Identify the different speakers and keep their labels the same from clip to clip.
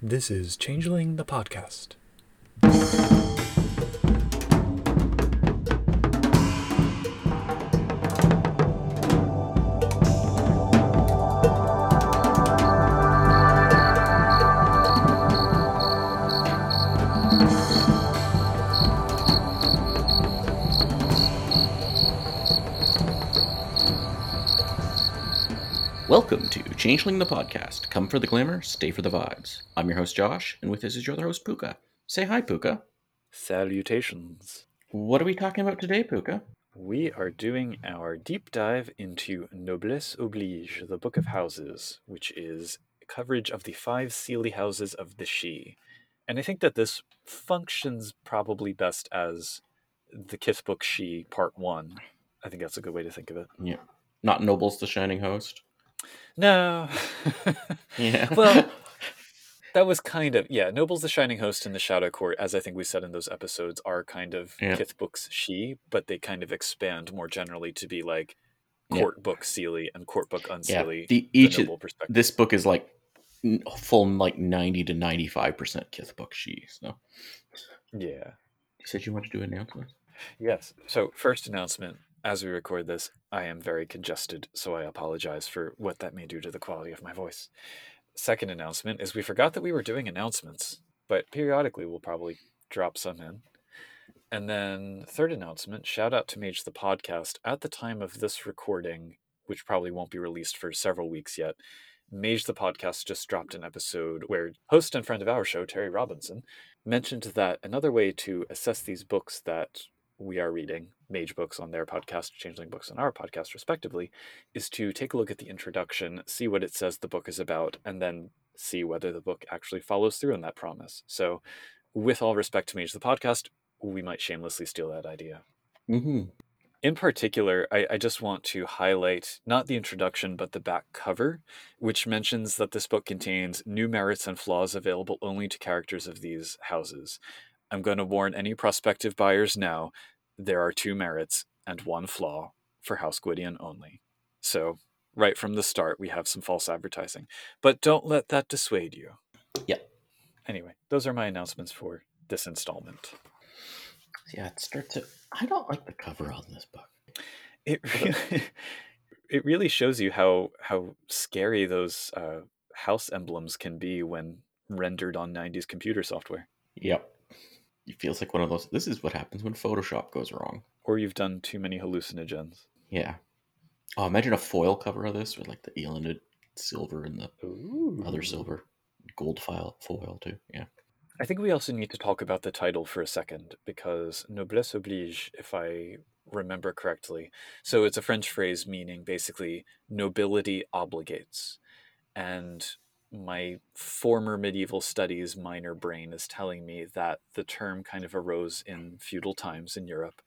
Speaker 1: This is Changeling the Podcast.
Speaker 2: Welcome to Changeling the Podcast. Come for the glamour, stay for the vibes. I'm your host, Josh, and with us is your other host, Puka. Say hi, Puka.
Speaker 3: Salutations.
Speaker 2: What are we talking about today, Puka?
Speaker 3: We are doing our deep dive into Noblesse Oblige, the Book of Houses, which is coverage of the five Seelie houses of the Sidhe. And I think that this functions probably best as the Kith Book Sidhe Part 1. I think that's a good way to think of it.
Speaker 2: Yeah. Not Noble's the Shining Host.
Speaker 3: No.
Speaker 2: Yeah.
Speaker 3: well, that was kind of yeah. Noble's the Shining Host in the Shadow Court, as I think we said in those episodes, are kind of
Speaker 2: Yeah.
Speaker 3: Kith books Sidhe, but they kind of expand more generally to be like
Speaker 2: Yeah.
Speaker 3: court book Seelie and court book
Speaker 2: yeah.
Speaker 3: unseelie.
Speaker 2: The,
Speaker 3: the
Speaker 2: each
Speaker 3: noble perspective.
Speaker 2: this book is like full like 90 to 95% Kith book Sidhe. So
Speaker 3: yeah.
Speaker 2: you said you want to do announcements?
Speaker 3: Yes. So first announcement. As we record this, I am very congested, so I apologize for what that may do to the quality of my voice. Second announcement is we forgot that we were doing announcements, but periodically we'll probably drop some in. And then third announcement, shout out to Mage the podcast. At the time of this recording, which probably won't be released for several weeks yet, Mage the podcast just dropped an episode where host and friend of our show, Terry Robinson, mentioned that another way to assess these books that we are reading, Mage books on their podcast, Changeling books on our podcast, respectively, is to take a look at the introduction, see what it says the book is about, and then see whether the book actually follows through on that promise. So, with all respect to Mage the podcast, we might shamelessly steal that idea.
Speaker 2: Mm-hmm.
Speaker 3: In particular, I, I just want to highlight not the introduction, but the back cover, which mentions that this book contains new merits and flaws available only to characters of these houses. I'm going to warn any prospective buyers now there are two merits and one flaw for House Gwydion only. So, right from the start, we have some false advertising. But don't let that dissuade you.
Speaker 2: Yeah.
Speaker 3: Anyway, those are my announcements for this installment.
Speaker 2: Yeah, it starts to. I don't like the cover on this book.
Speaker 3: it really, it really shows you how how scary those uh, house emblems can be when rendered on 90s computer software
Speaker 2: Yep. It feels like one of those. This is what happens when Photoshop goes wrong.
Speaker 3: or you've done too many hallucinogens
Speaker 2: Yeah. Oh, imagine a foil cover of this with like the elanded silver and the
Speaker 3: Ooh.
Speaker 2: other silver gold file foil too. Yeah.
Speaker 3: i think we also need to talk about the title for a second because noblesse oblige if i remember correctly so it's a french phrase meaning basically nobility obligates and my former medieval studies minor brain is telling me that the term kind of arose in feudal times in Europe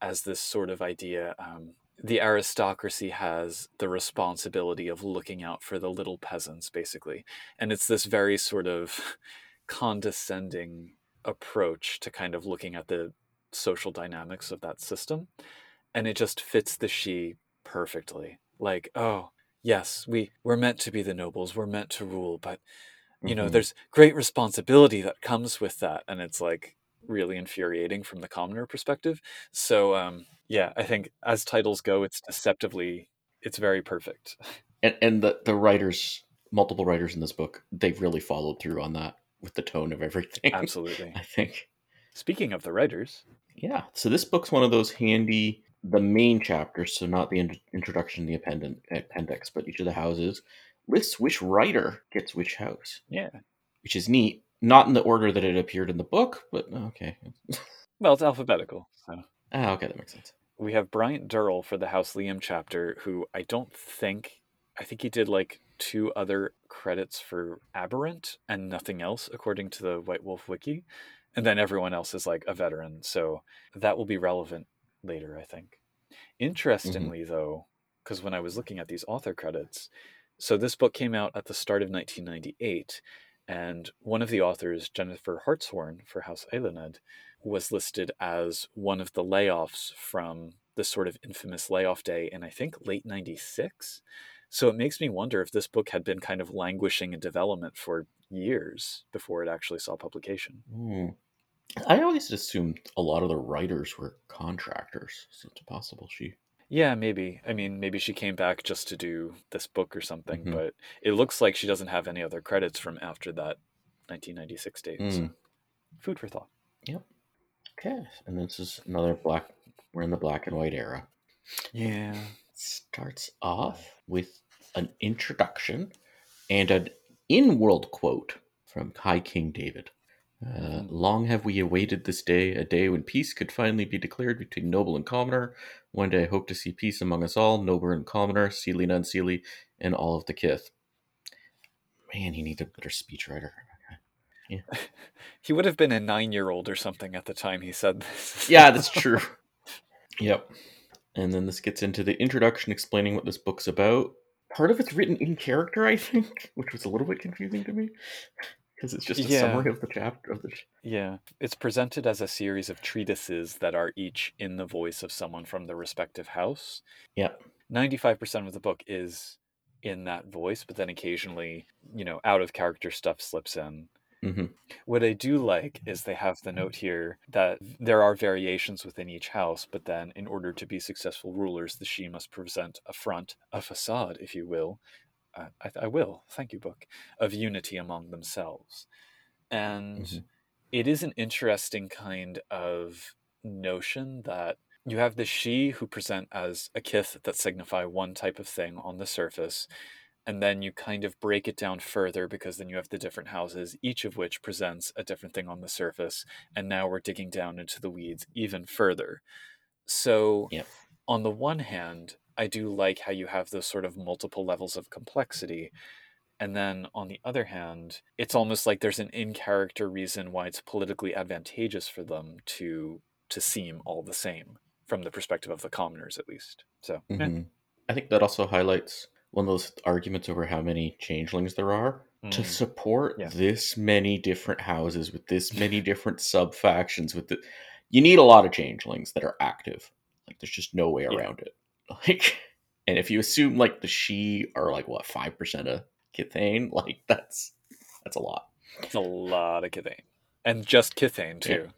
Speaker 3: as this sort of idea. Um, the aristocracy has the responsibility of looking out for the little peasants, basically. And it's this very sort of condescending approach to kind of looking at the social dynamics of that system. And it just fits the Sidhe perfectly. Like, oh, yes, we we're meant to be the nobles, we're meant to rule, but you know,
Speaker 2: Mhm.
Speaker 3: there's great responsibility that comes with that, and it's like really infuriating from the commoner perspective. So, um, yeah, I think as titles go, it's deceptively, it's very perfect.
Speaker 2: and and the the writers, multiple writers in this book, they've really followed through on that with the tone of everything.
Speaker 3: Absolutely.
Speaker 2: I think.
Speaker 3: Speaking of the writers,
Speaker 2: Yeah. So this book's one of those handy, the main chapter, so not the in- introduction, the appendix, appendix, but each of the houses lists which writer gets which house,
Speaker 3: yeah.
Speaker 2: which is neat. Not in the order that it appeared in the book, but oh, okay.
Speaker 3: Well, it's alphabetical. So
Speaker 2: Ah, okay, that makes sense.
Speaker 3: we have Bryant Durrell for the House Liam chapter, who I don't think, I think he did like two other credits for Aberrant and nothing else, according to the White Wolf Wiki. And then everyone else is like a veteran. So that will be relevant later, I think. Interestingly, though, because when I was looking at these author credits, so this book came out at the start of 1998, and one of the authors, Jennifer Hartshorn for House Eiluned, was listed as one of the layoffs from the sort of infamous layoff day in I think late 96. So it makes me wonder if this book had been kind of languishing in development for years before it actually saw publication.
Speaker 2: Hmm. I always assumed a lot of the writers were contractors, so it's possible she.
Speaker 3: Yeah, maybe. I mean, maybe she came back just to do this book or something,
Speaker 2: Mhm.
Speaker 3: but it looks like she doesn't have any other credits from after that 1996 date. so
Speaker 2: Mm.
Speaker 3: food for thought. Yep.
Speaker 2: Okay, and this is another black. We're in the black and white era.
Speaker 3: Yeah.
Speaker 2: starts off with an introduction and an in-world quote from High King David. Uh, Long have we awaited this day, a day when peace could finally be declared between noble and commoner. One day I hope to see peace among us all, noble and commoner, seelie and unseelie, and all of the kith. Man, he needs a better speechwriter.
Speaker 3: He would have been a nine year old or something at the time he said this.
Speaker 2: Yeah, that's true. yep. And then this gets into the introduction explaining what this book's about. Part of it's written in character, I think, which was a little bit confusing to me because it's just a
Speaker 3: Yeah.
Speaker 2: summary of the chapter of the.
Speaker 3: Yeah. It's presented as a series of treatises that are each in the voice of someone from the respective house.
Speaker 2: yeah
Speaker 3: 95% of the book is in that voice, but then occasionally, you know, out of character stuff slips in.
Speaker 2: hmm
Speaker 3: What I do like is they have the note here that there are variations within each house, but then in order to be successful rulers, the Sidhe must present a front, a facade, if you will. I, I will, thank you, book, of unity among themselves. And
Speaker 2: Mhm.
Speaker 3: it is an interesting kind of notion that you have the Sidhe who present as a kith that signify one type of thing on the surface, and then you kind of break it down further because then you have the different houses, each of which presents a different thing on the surface, and now we're digging down into the weeds even further. So,
Speaker 2: Yep.
Speaker 3: on the one hand, I do like how you have those sort of multiple levels of complexity. And then on the other hand, it's almost like there's an in character reason why it's politically advantageous for them to to seem all the same from the perspective of the commoners at least. So eh,
Speaker 2: hmm I think that also highlights one of those arguments over how many changelings there are. To
Speaker 3: mm,
Speaker 2: support
Speaker 3: Yeah.
Speaker 2: this many different houses with this many different sub factions, with the, you need a lot of changelings that are active. Like, there's just no way
Speaker 3: Yeah.
Speaker 2: around it. Like, and if you assume like the Sidhe are like what five percent of Kithain, like that's that's a lot.
Speaker 3: it's a lot of Kithain. And just Kithain
Speaker 2: Yeah.
Speaker 3: too.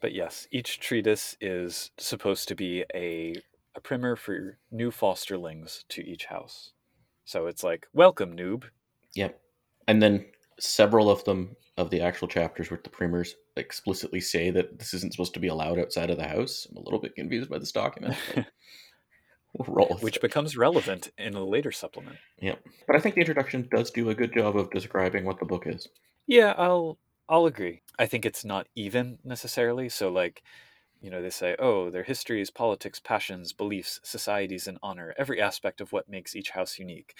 Speaker 3: But yes, each treatise is supposed to be a a primer for new fosterlings to each house. So it's like, welcome, noob.
Speaker 2: Yep. And then several of them of the actual chapters with the primers explicitly say that this isn't supposed to be allowed outside of the house. I'm a little bit confused by this document. but we'll roll
Speaker 3: which
Speaker 2: it.
Speaker 3: becomes relevant in a later supplement.
Speaker 2: Yeah, But I think the introduction does do a good job of describing what the book is.
Speaker 3: Yeah, I'll I'll agree. I think it's not even necessarily. So like, you know, they say, oh, their histories, politics, passions, beliefs, societies, and honor, every aspect of what makes each house unique.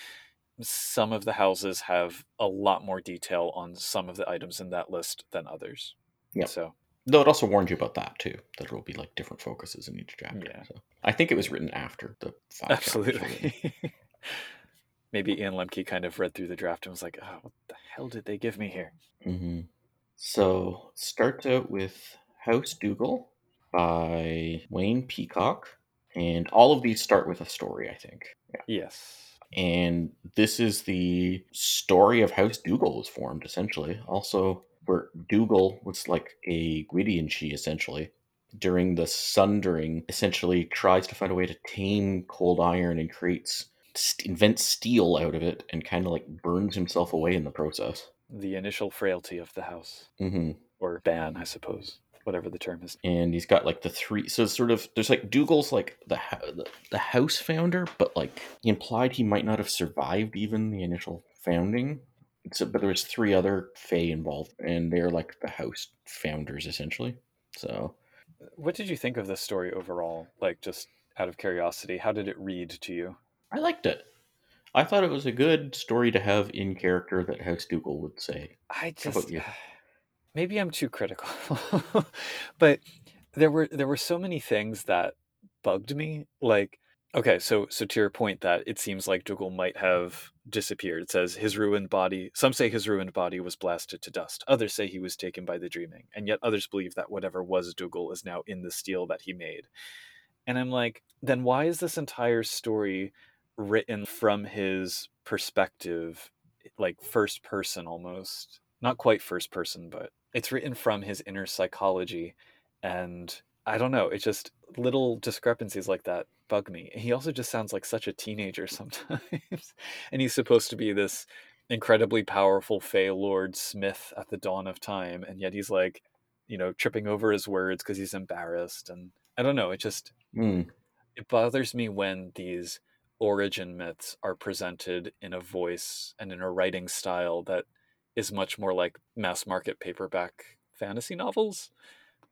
Speaker 3: Some of the houses have a lot more detail on some of the items in that list than others.
Speaker 2: Yeah.
Speaker 3: So
Speaker 2: Though it also warns you about that too, that there will be like different focuses in each chapter.
Speaker 3: Yeah.
Speaker 2: So I think it was written after the five chapters were written.
Speaker 3: absolutely. Maybe Ian Lemke kind of read through the draft and was like, oh, what the hell did they give me here?
Speaker 2: hmm So starts out with House Dougal by Wayne Peacock, and all of these start with a story, I think.
Speaker 3: Yes.
Speaker 2: And this is the story of House Dougal was formed, essentially. Also, where Dougal was like a Gwydion Sidhe, essentially. During the Sundering, essentially tries to find a way to tame cold iron and creates, st- invents steel out of it, and kind of like burns himself away in the process.
Speaker 3: The initial frailty of the house.
Speaker 2: hmm
Speaker 3: Or ban, I suppose. Whatever the term is.
Speaker 2: and he's got like the three so sort of there's like dougal's like the, the the house founder but like he implied he might not have survived even the initial founding so but there was three other fae involved and they're like the house founders essentially so
Speaker 3: What did you think of this story overall? Like, just out of curiosity, how did it read to you?
Speaker 2: i liked it i thought it was a good story to have in character that house dougal would say
Speaker 3: I just maybe I'm too critical, but there were there were so many things that bugged me. Like, okay, so so to your point that it seems like Dougal might have disappeared. It says his ruined body. Some say his ruined body was blasted to dust. Others say he was taken by the dreaming, and yet others believe that whatever was Dougal is now in the steel that he made. And I'm like, then why is this entire story written from his perspective, like first person almost. Not quite first person, but it's written from his inner psychology. And I don't know, it's just little discrepancies like that bug me. He also just sounds like such a teenager sometimes. and he's supposed to be this incredibly powerful Fey Lord Smith at the dawn of time. And yet he's like, you know, tripping over his words because he's embarrassed. And I don't know, it just.
Speaker 2: Mm.
Speaker 3: It bothers me when these origin myths are presented in a voice and in a writing style that is much more like mass market paperback fantasy novels.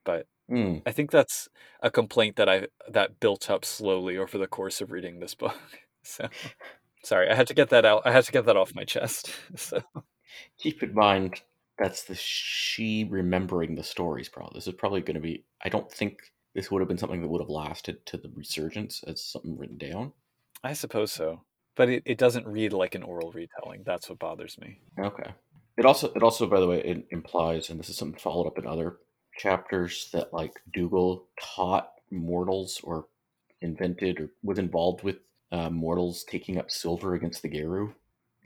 Speaker 3: But
Speaker 2: Mm.
Speaker 3: I think that's a complaint that I that built up slowly over the course of reading this book. So sorry, I had to get that out. I had to get that off my chest. So
Speaker 2: Keep in mind that's the Sidhe remembering the stories. Probably this is probably going to be. I don't think this would have been something that would have lasted to the resurgence as something written down.
Speaker 3: I suppose so. But it, it doesn't read like an oral retelling. That's what bothers me.
Speaker 2: Okay. It also it also by the way it implies, and this is something followed up in other chapters that like Dougal taught mortals or invented or was involved with uh, mortals taking up silver against the Garou.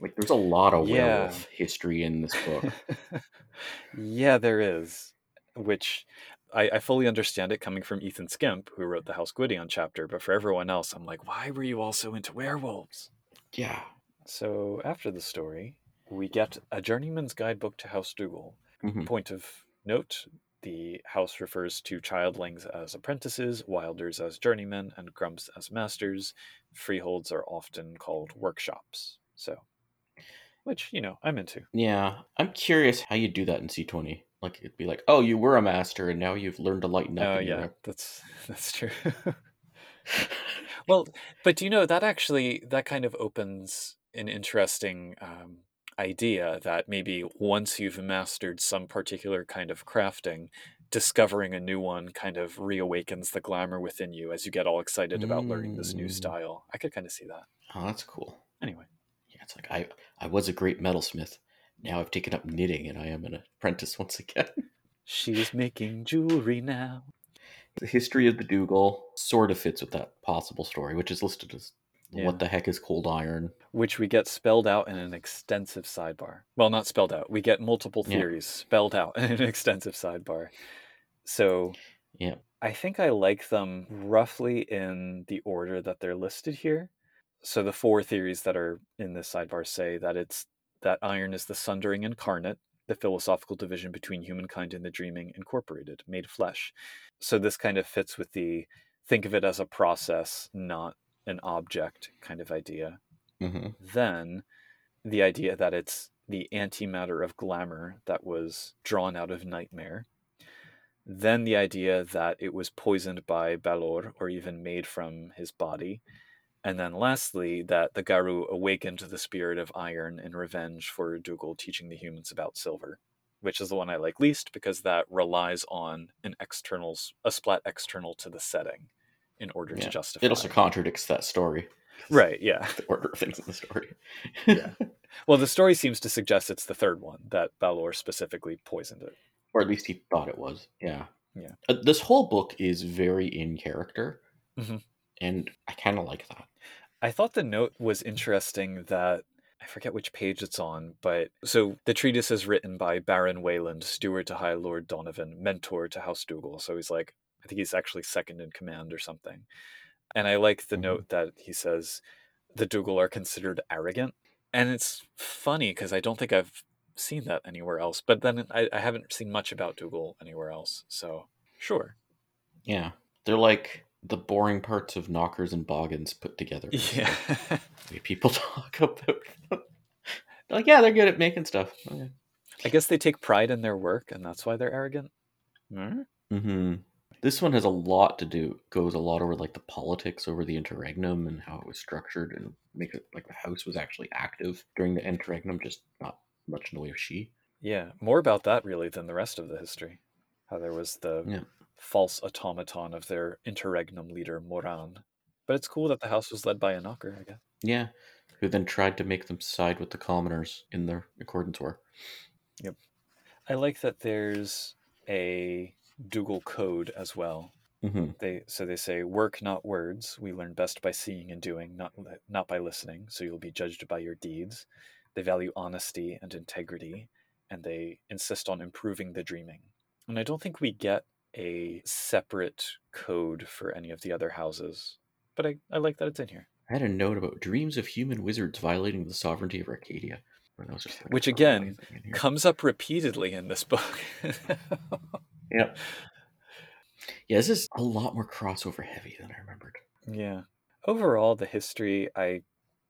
Speaker 2: Like there's a lot of
Speaker 3: Yeah.
Speaker 2: werewolf history in this book.
Speaker 3: yeah, there is. Which I, I fully understand it coming from Ethan Skemp, who wrote the House Gwydion chapter, but for everyone else, I'm like, why were you all so into werewolves?
Speaker 2: yeah.
Speaker 3: So after the story, we get a journeyman's guidebook to House Dougal.
Speaker 2: Mhm.
Speaker 3: Point of note the house refers to childlings as apprentices, wilders as journeymen, and grumps as masters. Freeholds are often called workshops. So, which, you know, I'm into.
Speaker 2: Yeah. I'm curious how you do that in C20. Like it'd be like, oh, you were a master and now you've learned to lighten up.
Speaker 3: Oh, yeah, that's that's true. well, but do you know that actually that kind of opens an interesting um, idea that maybe once you've mastered some particular kind of crafting, discovering a new one kind of reawakens the glamour within you as you get all excited about learning this new
Speaker 2: Mm.
Speaker 3: style. I could kind of see that.
Speaker 2: Oh, that's cool.
Speaker 3: Anyway,
Speaker 2: Yeah, it's like I I was a great metalsmith. Now I've taken up knitting and I am an apprentice once again.
Speaker 3: she's making jewelry now.
Speaker 2: the history of the Dougal sort of fits with that possible story, which is listed as
Speaker 3: Yeah.
Speaker 2: what the heck is cold iron?
Speaker 3: which we get spelled out in an extensive sidebar. Well, not spelled out. We get multiple
Speaker 2: Yeah.
Speaker 3: theories spelled out in an extensive sidebar. So,
Speaker 2: Yeah.
Speaker 3: I think I like them roughly in the order that they're listed here. So, the four theories that are in this sidebar say that it's that iron is the sundering incarnate, the philosophical division between humankind and the dreaming incorporated, made flesh. So, this kind of fits with the think of it as a process, not an object kind of idea
Speaker 2: hmm
Speaker 3: then the idea that it's the antimatter of glamour that was drawn out of nightmare then the idea that it was poisoned by balor or even made from his body and then lastly that the garou awakened the spirit of iron in revenge for dougal teaching the humans about silver which is the one i like least because that relies on an external a splat external to the setting in order
Speaker 2: Yeah.
Speaker 3: to justify
Speaker 2: It also contradicts that story.
Speaker 3: right yeah
Speaker 2: The order of things in the story.
Speaker 3: Yeah. Well, the story seems to suggest it's the third one that Balor specifically poisoned it.
Speaker 2: or at least he thought it was. Yeah.
Speaker 3: Yeah.
Speaker 2: Uh, this whole book is very in character,
Speaker 3: Mhm.
Speaker 2: and I kind of like that.
Speaker 3: I thought the note was interesting that I forget which page it's on, but so the treatise is written by Baron Wayland, steward to High Lord Donovan, mentor to House Dougal. So he's like, I think he's actually second in command or something. And I like the
Speaker 2: Mhm.
Speaker 3: note that he says the Dougal are considered arrogant. And it's funny because I don't think I've seen that anywhere else. But then I, I haven't seen much about Dougal anywhere else. So sure.
Speaker 2: Yeah, they're like the boring parts of knockers and boggins put together.
Speaker 3: Yeah.
Speaker 2: The people talk about. them. like, yeah, they're good at making stuff. Okay.
Speaker 3: I guess they take pride in their work and that's why they're arrogant. Hmm?
Speaker 2: This one has a lot to do. Goes a lot over like the politics over the interregnum and how it was structured, and make it like the house was actually active during the interregnum, just not much in the way of Sidhe.
Speaker 3: Yeah, more about that really than the rest of the history. How there was the
Speaker 2: Yeah.
Speaker 3: false automaton of their interregnum leader Moran. But it's cool that the house was led by a knocker, I guess.
Speaker 2: Yeah, who then tried to make them side with the commoners in their accordance war. Yep.
Speaker 3: I like that there's a Dougal code as well.
Speaker 2: hmm
Speaker 3: They so they say work not words. We learn best by seeing and doing, not not by listening. So you'll be judged by your deeds. They value honesty and integrity, and they insist on improving the dreaming. And I don't think we get a separate code for any of the other houses, but I, I like that it's in here.
Speaker 2: I had a note about dreams of human wizards violating the sovereignty of Arcadia. But that was just like
Speaker 3: Which again,
Speaker 2: thing in here.
Speaker 3: Comes up repeatedly in this book.
Speaker 2: Yep. Yeah, this is a lot more crossover heavy than I remembered.
Speaker 3: Yeah. Overall, the history, I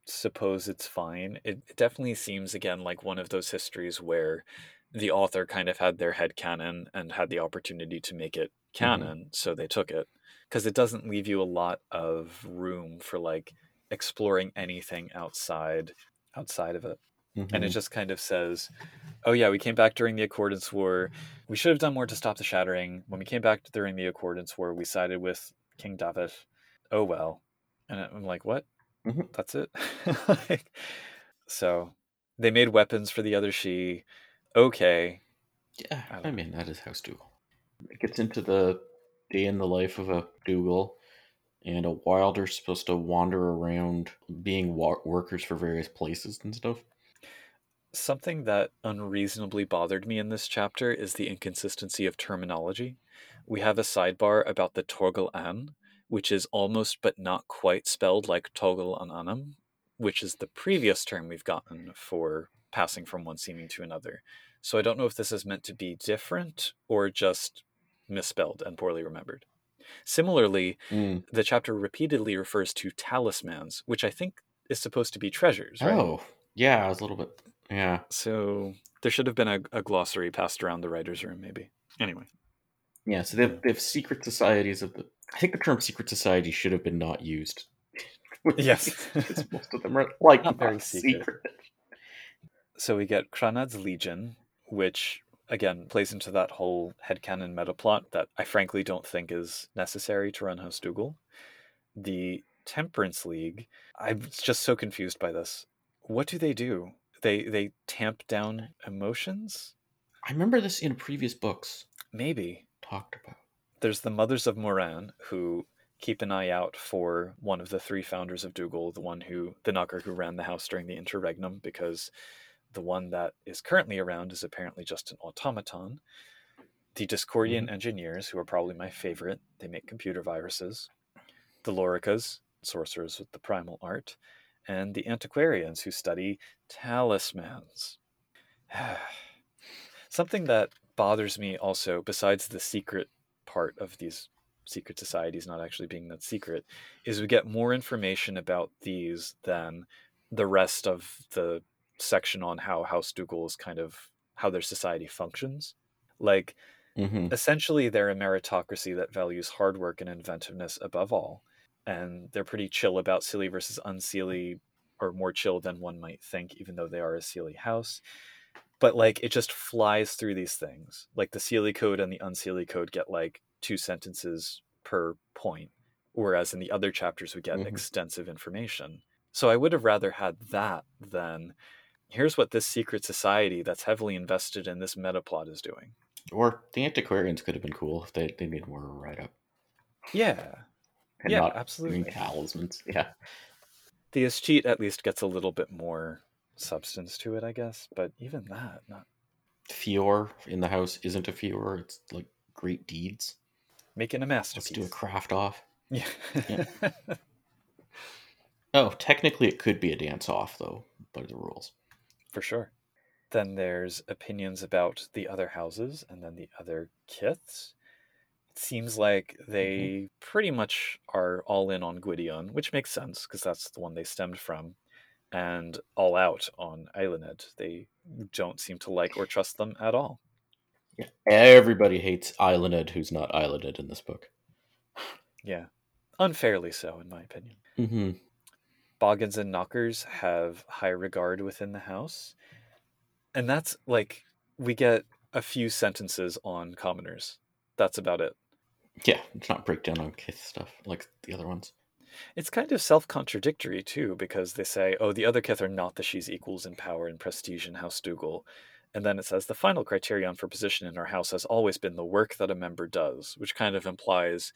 Speaker 3: suppose it's fine. It, it definitely seems, again, like one of those histories where the author kind of had their head canon and had the opportunity to make it mm-hmm. canon, so they took it. Because it doesn't leave you a lot of room for like exploring anything outside outside of it. And it
Speaker 2: Mhm.
Speaker 3: just kind of says, oh, yeah, we came back during the Accordance War. We should have done more to stop the shattering. When we came back during the Accordance War, we sided with King David. Oh, well. And I'm like, what?
Speaker 2: Mhm.
Speaker 3: That's it? like, so they made weapons for the other Sidhe. Okay.
Speaker 2: yeah,
Speaker 3: I
Speaker 2: I, mean that is House Dougal. It gets into the day in the life of a Dougal, and a Wilder's supposed to wander around being wa- workers for various places and stuff.
Speaker 3: Something that unreasonably bothered me in this chapter is the inconsistency of terminology. We have a sidebar about the Torgal An, which is almost but not quite spelled like Toghail an Anam, which is the previous term we've gotten for passing from one seeming to another. So I don't know if this is meant to be different or just misspelled and poorly remembered. Similarly,
Speaker 2: Mm.
Speaker 3: the chapter repeatedly refers to talismans, which I think is supposed to be treasures, right?
Speaker 2: Oh, yeah, I was a little bit. Yeah,
Speaker 3: So there should have been a, a glossary passed around the writer's room, maybe. Anyway,
Speaker 2: yeah. So they have, they have secret societies of the. I think the term secret society should have been not used.
Speaker 3: Yes.
Speaker 2: because most of them are like
Speaker 3: Not
Speaker 2: not,
Speaker 3: very
Speaker 2: secret.
Speaker 3: secret. so we get Kranad's Legion, which again plays into that whole headcanon meta plot that I frankly don't think is necessary to run House Dougal. The Temperance League, I'm just so confused by this. What do they do? They they tamp down emotions?
Speaker 2: I remember this in previous books
Speaker 3: Maybe.
Speaker 2: talked about.
Speaker 3: there's the Mothers of Moran who keep an eye out for one of the three founders of Dougal, the one who, the knocker who ran the house during the interregnum, because the one that is currently around is apparently just an automaton. The Discordian mm-hmm. engineers, who are probably my favorite, they make computer viruses. The Loricas, sorcerers with the primal art. And the antiquarians, who study talismans. Something that bothers me also, besides the secret part of these secret societies not actually being that secret, is we get more information about these than the rest of the section on how House Dougal is kind of how their society functions. Like,
Speaker 2: hmm
Speaker 3: essentially, they're a meritocracy that values hard work and inventiveness above all. And they're pretty chill about seelie versus unseelie, or more chill than one might think, even though they are a Seelie house. But like it just flies through these things. Like the Seelie code and the unseelie code get like two sentences per point, whereas in the other chapters we get
Speaker 2: Mhm.
Speaker 3: extensive information. So I would have rather had that than here's what this secret society that's heavily invested in this meta plot is doing.
Speaker 2: Or the antiquarians could have been cool if they, they made more write up.
Speaker 3: Yeah.
Speaker 2: And
Speaker 3: Yeah,
Speaker 2: not doing
Speaker 3: absolutely.
Speaker 2: talismans. Yeah.
Speaker 3: The Escheat at least gets a little bit more substance to it, I guess. But even that, not
Speaker 2: Fior in the house isn't a Fior, it's like great deeds.
Speaker 3: making a
Speaker 2: Let's
Speaker 3: masterpiece.
Speaker 2: do a craft off.
Speaker 3: Yeah.
Speaker 2: Oh, technically it could be a dance off though, by the rules.
Speaker 3: For sure. Then there's opinions about the other houses and then the other kiths. Seems like they pretty much are all in on Gwydion, which makes sense because that's the one they stemmed from, and all out on Eiluned. They don't seem to like or trust them at all.
Speaker 2: Everybody hates Eiluned who's not Eiluned in this book.
Speaker 3: Yeah. Unfairly so, in my opinion.
Speaker 2: Mm-hmm.
Speaker 3: Boggins and Knockers have high regard within the house. And that's like, we get a few sentences on commoners. That's about it.
Speaker 2: Yeah, it's not breakdown on Kith stuff like the other ones.
Speaker 3: It's kind of self contradictory, too, because they say, oh, the other Kith are not the Sidhe's equals in power and prestige in House Dougal. And then it says the final criterion for position in our house has always been the work that a member does, which kind of implies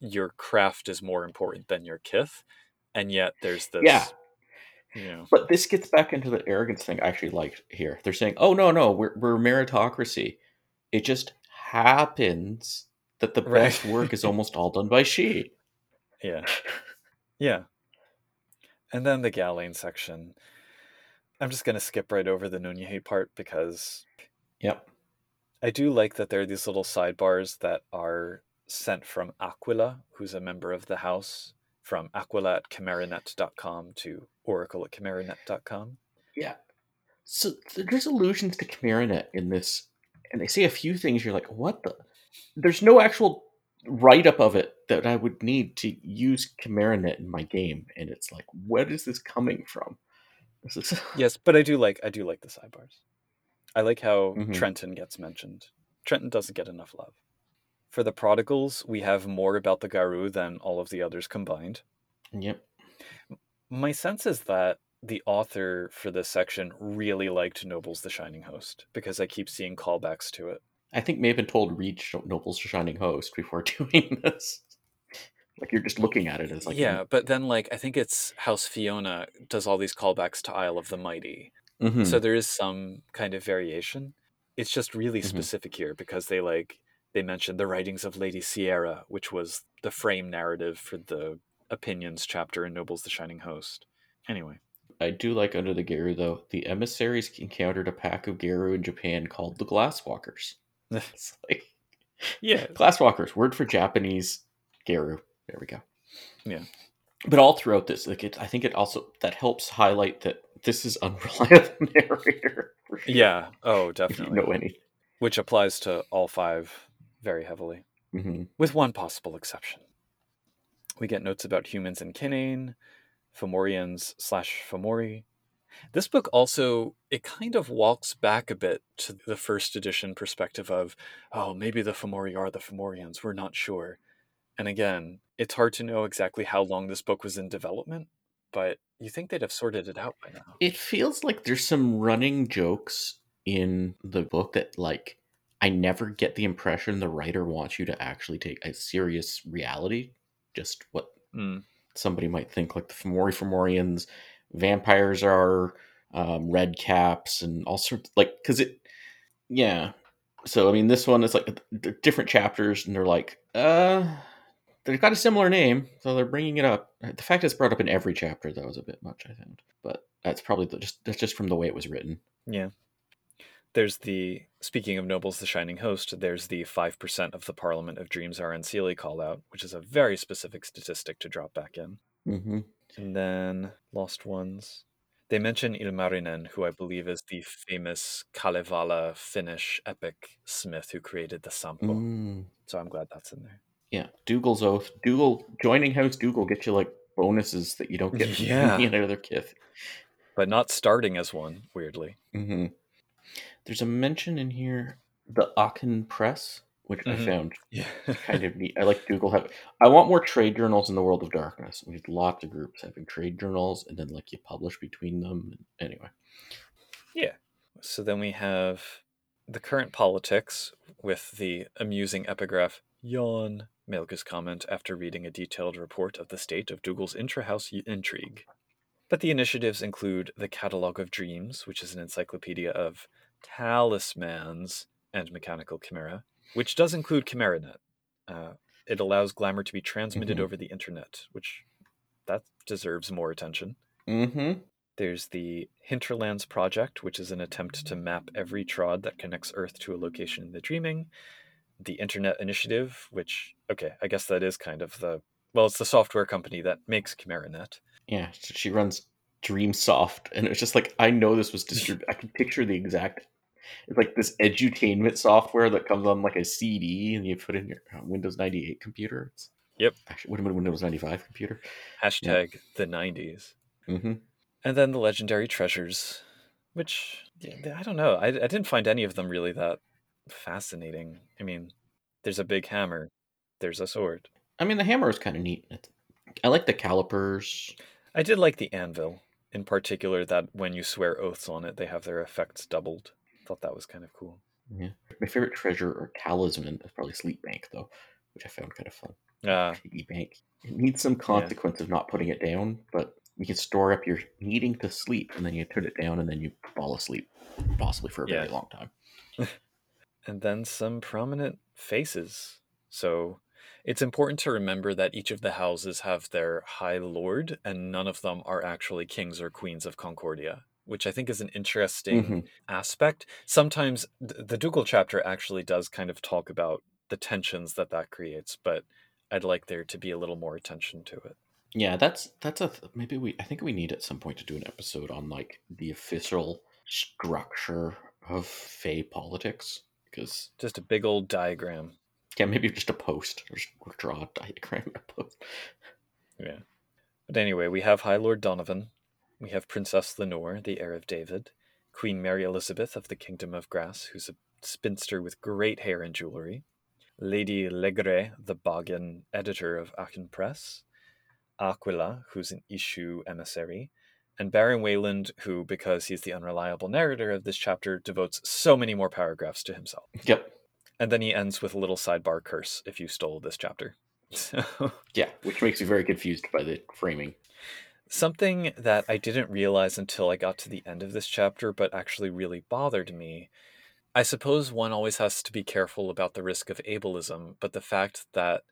Speaker 3: your craft is more important than your kith, and yet there's this.
Speaker 2: Yeah.
Speaker 3: You know.
Speaker 2: But this gets back into the arrogance thing I actually liked here. They're saying, "Oh no, no, we're we're meritocracy. It just happens that the
Speaker 3: Right.
Speaker 2: best work is almost all done by Sidhe."
Speaker 3: Yeah. Yeah. And then the Gallain section. I'm just going to skip right over the Nunnehi part because
Speaker 2: Yep.
Speaker 3: I do like that there are these little sidebars that are sent from Aquila, who's a member of the house, from Aquila at chimeranet.com to Oracle at chimeranet.com.
Speaker 2: Yeah. So there's allusions to Chimeranet in this, and they say a few things. You're like, what the? There's no actual write up of it that I would need to use Chimeranet in my game, and it's like, where is this coming from? This is
Speaker 3: Yes, but I do like I do like the sidebars. I like how
Speaker 2: Mhm.
Speaker 3: Trenton gets mentioned. Trenton doesn't get enough love. For the prodigals, we have more about the Garou than all of the others combined.
Speaker 2: yep.
Speaker 3: My sense is that the author for this section really liked Nobles the Shining Host because I keep seeing callbacks to it.
Speaker 2: I think may have been told read Noble's Shining Host before doing this. Like you're just looking at it as like
Speaker 3: yeah, but then like I think it's House Fiona does all these callbacks to Isle of the Mighty.
Speaker 2: Mhm.
Speaker 3: So there is some kind of variation. It's just really
Speaker 2: Mhm.
Speaker 3: specific here because they like they mentioned the writings of Lady Sierra, which was the frame narrative for the opinions chapter in Nobles the Shining Host. Anyway,
Speaker 2: I do like Under the Garou though. The emissaries encountered a pack of Garou in Japan called the Glasswalkers. It's like
Speaker 3: yeah,
Speaker 2: Glasswalkers, word for Japanese Garou. There we go.
Speaker 3: Yeah.
Speaker 2: But all throughout this, like it, I think it also that helps highlight that this is unreliable narrator. Sure,
Speaker 3: yeah, oh definitely,
Speaker 2: know any.
Speaker 3: which applies to all five very heavily.
Speaker 2: hmm
Speaker 3: with one possible exception. We get notes about humans and Kinain, Fomorians slash Fomori. This book also it kind of walks back a bit to the first edition perspective of, oh, maybe the Fomori are the Fomorians, we're not sure. And again, it's hard to know exactly how long this book was in development, but you think they'd have sorted it out by now.
Speaker 2: It feels like there's some running jokes in the book that like I never get the impression the writer wants you to actually take a serious reality, just what
Speaker 3: Mm.
Speaker 2: somebody might think like the Fomori Fomorians, vampires are um, red caps and all sorts like because it yeah. So I mean, this one is like different chapters, and they're like, uh, they've got a similar name, so they're bringing it up. The fact it's brought up in every chapter that was a bit much, I think, but that's probably the, just that's just from the way it was written.
Speaker 3: Yeah. There's the speaking of nobles, the shining host. There's the five percent of the Parliament of Dreams are Seelie call out, which is a very specific statistic to drop back in.
Speaker 2: Mm-hmm.
Speaker 3: And then lost ones. They mention Ilmarinen, who I believe is the famous Kalevala Finnish epic smith who created the Sampo.
Speaker 2: Mm.
Speaker 3: So I'm glad that's in there.
Speaker 2: Yeah, Dougal's oath. Dougal joining House Dougal gets you like bonuses that you don't get from
Speaker 3: Yeah.
Speaker 2: any other kith.
Speaker 3: But not starting as one, weirdly.
Speaker 2: hmm There's a mention in here the Aachen Press, which I
Speaker 3: Mhm.
Speaker 2: found
Speaker 3: Yeah.
Speaker 2: kind of neat. I like Dougal have. I want more trade journals in the world of darkness. We have lots of groups having trade journals, and then like you publish between them. Anyway, yeah.
Speaker 3: So then we have the current politics with the amusing epigraph Yawn, Melka's comment after reading a detailed report of the state of Dougal's intra-house intrigue. But the initiatives include the Catalogue of Dreams, which is an encyclopedia of talismans and mechanical chimera, which does include ChimeraNet. Uh, it allows glamour to be transmitted
Speaker 2: Mhm.
Speaker 3: over the internet, which that deserves more attention.
Speaker 2: mm-hmm.
Speaker 3: There's the Hinterlands Project, which is an attempt to map every trod that connects Earth to a location in the dreaming. The Internet Initiative, which, okay, I guess that is kind of the, well, it's the software company that makes ChimeraNet.
Speaker 2: yeah. She runs DreamSoft, and it's just like I know this was distributed. I can picture the exact. It's like this edutainment software that comes on like a CD, and you put in your uh, Windows ninety eight computer. It's,
Speaker 3: Yep.
Speaker 2: Actually, would have been Windows ninety five computer.
Speaker 3: Hashtag the 90s.
Speaker 2: Mm-hmm.
Speaker 3: And then the Legendary Treasures, which, I don't know. I, I didn't find any of them really that fascinating. I mean, there's a big hammer, there's a sword.
Speaker 2: I mean, the hammer is kind of neat. I like the calipers.
Speaker 3: I did like the anvil, in particular, that when you swear oaths on it, they have their effects doubled. Thought that was kind of cool.
Speaker 2: Yeah. My favorite treasure or talisman is probably Sleep Bank, though, which I found kind of fun.
Speaker 3: Uh,
Speaker 2: piggy bank. It needs some consequence of not putting it down, but you can store up your needing to sleep, and then you turn it down, and then you fall asleep, possibly for a very long time.
Speaker 3: and then some prominent faces. So it's important to remember that each of the houses have their high lord, and none of them are actually kings or queens of Concordia, which I think is an interesting
Speaker 2: Mhm.
Speaker 3: aspect. Sometimes th- the Dougal chapter actually does kind of talk about the tensions that that creates, but I'd like there to be a little more attention to it.
Speaker 2: Yeah, that's that's a th- maybe we. I think we need at some point to do an episode on like the official structure of Fey politics because
Speaker 3: Just a big old diagram.
Speaker 2: yeah, maybe just a post or just draw a diagram a post.
Speaker 3: Yeah. But anyway, we have High Lord Donovan. We have Princess Lenore, the heir of David. Queen Mary Elizabeth of the Kingdom of Grass, who's a spinster with great hair and jewelry. Lady Legre, the Boggin editor of Aachen Press. Aquila, who's an issue emissary. And Baron Wayland, who, because he's the unreliable narrator of this chapter, devotes so many more paragraphs to himself.
Speaker 2: Yep.
Speaker 3: And then he ends with a little sidebar curse if you stole this chapter. So.
Speaker 2: Yeah, which makes me very confused by the framing.
Speaker 3: Something that I didn't realize until I got to the end of this chapter, but actually really bothered me. I suppose one always has to be careful about the risk of ableism, but the fact that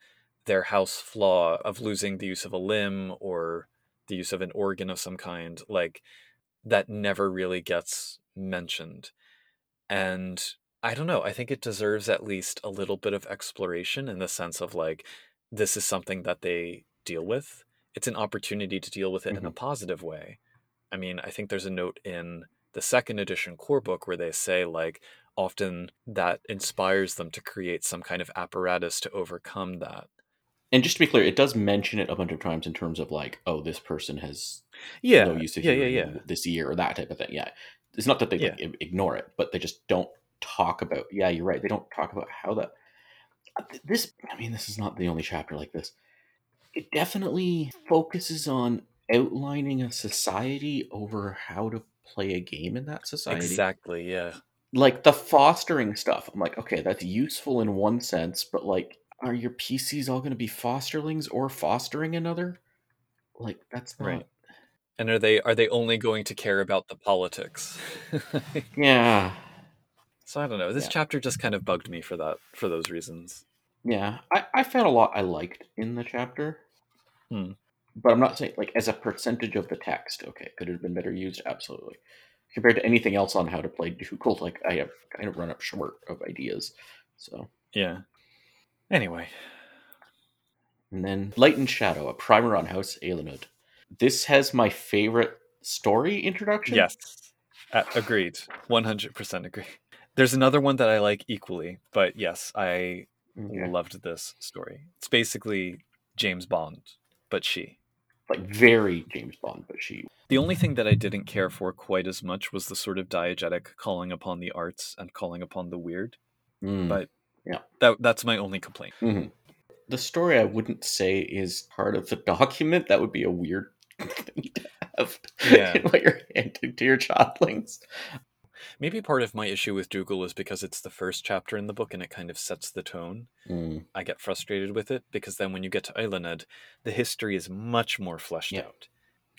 Speaker 3: their house flaw of losing the use of a limb or the use of an organ of some kind, like that never really gets mentioned. And I don't know, I think it deserves at least a little bit of exploration in the sense of like, this is something that they deal with it's an opportunity to deal with it in a mm-hmm. positive way. I mean, I think there's a note in the second edition core book where they say like often that inspires them to create some kind of apparatus to overcome that.
Speaker 2: And just to be clear, it does mention it a bunch of times in terms of like, oh, this person has
Speaker 3: Yeah.
Speaker 2: no use of
Speaker 3: yeah, yeah, yeah.
Speaker 2: this year or that type of thing. Yeah, it's not that they
Speaker 3: Yeah.
Speaker 2: i- ignore it, but they just don't talk about. Yeah, you're right. They don't talk about how that. Uh, this, I mean, this is not the only chapter like this. It definitely focuses on outlining a society over how to play a game in that society.
Speaker 3: Exactly, yeah.
Speaker 2: Like the fostering stuff. I'm like, okay, that's useful in one sense, but like, are your PCs all going to be fosterlings or fostering another? Like, that's not.
Speaker 3: Right. And are they are they only going to care about the politics?
Speaker 2: Yeah.
Speaker 3: so I don't know. This
Speaker 2: Yeah.
Speaker 3: chapter just kind of bugged me for that for those reasons.
Speaker 2: Yeah, I, I found a lot I liked in the chapter.
Speaker 3: Hmm.
Speaker 2: But I'm not saying, like, as a percentage of the text, okay, could it have been better used? Absolutely. Compared to anything else on how to play Dougal, like, I have kind of run up short of ideas. So,
Speaker 3: Yeah. Anyway,
Speaker 2: and then Light and Shadow, a primer on House Eiluned. This has my favorite story introduction.
Speaker 3: yes. Uh, agreed. 100% agree. There's another one that I like equally, but yes, I
Speaker 2: Okay.
Speaker 3: loved this story. It's basically James Bond, but Sidhe.
Speaker 2: Like, very James Bond, but Sidhe.
Speaker 3: The only thing that I didn't care for quite as much was the sort of diegetic calling upon the arts and calling upon the weird.
Speaker 2: Mm.
Speaker 3: But
Speaker 2: Yeah.
Speaker 3: that that's my only complaint.
Speaker 2: Mhm. The story I wouldn't say is part of the document. That would be a weird thing to have
Speaker 3: Yeah.
Speaker 2: in what you're handing to your childlings.
Speaker 3: Maybe part of my issue with Dougal is because it's the first chapter in the book and it kind of sets the tone.
Speaker 2: Mm.
Speaker 3: I get frustrated with it because then when you get to Eiluned, the history is much more fleshed
Speaker 2: Yeah.
Speaker 3: out.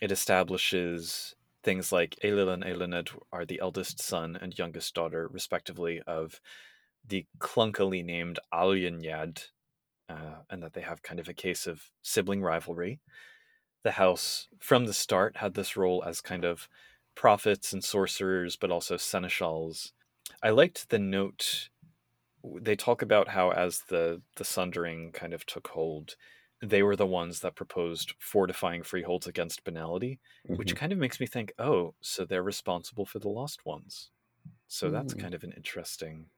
Speaker 3: It establishes things like Ailil and Eiluned are the eldest son and youngest daughter, respectively, of the clunkily named Alyanyad, uh, and that they have kind of a case of sibling rivalry. The house, from the start, had this role as kind of prophets and sorcerers, but also seneschals. I liked the note they talk about how as the the sundering kind of took hold they were the ones that proposed fortifying freeholds against banality which
Speaker 2: Mhm.
Speaker 3: kind of makes me think oh so they're responsible for the lost ones so that's
Speaker 2: Hmm.
Speaker 3: kind of an interesting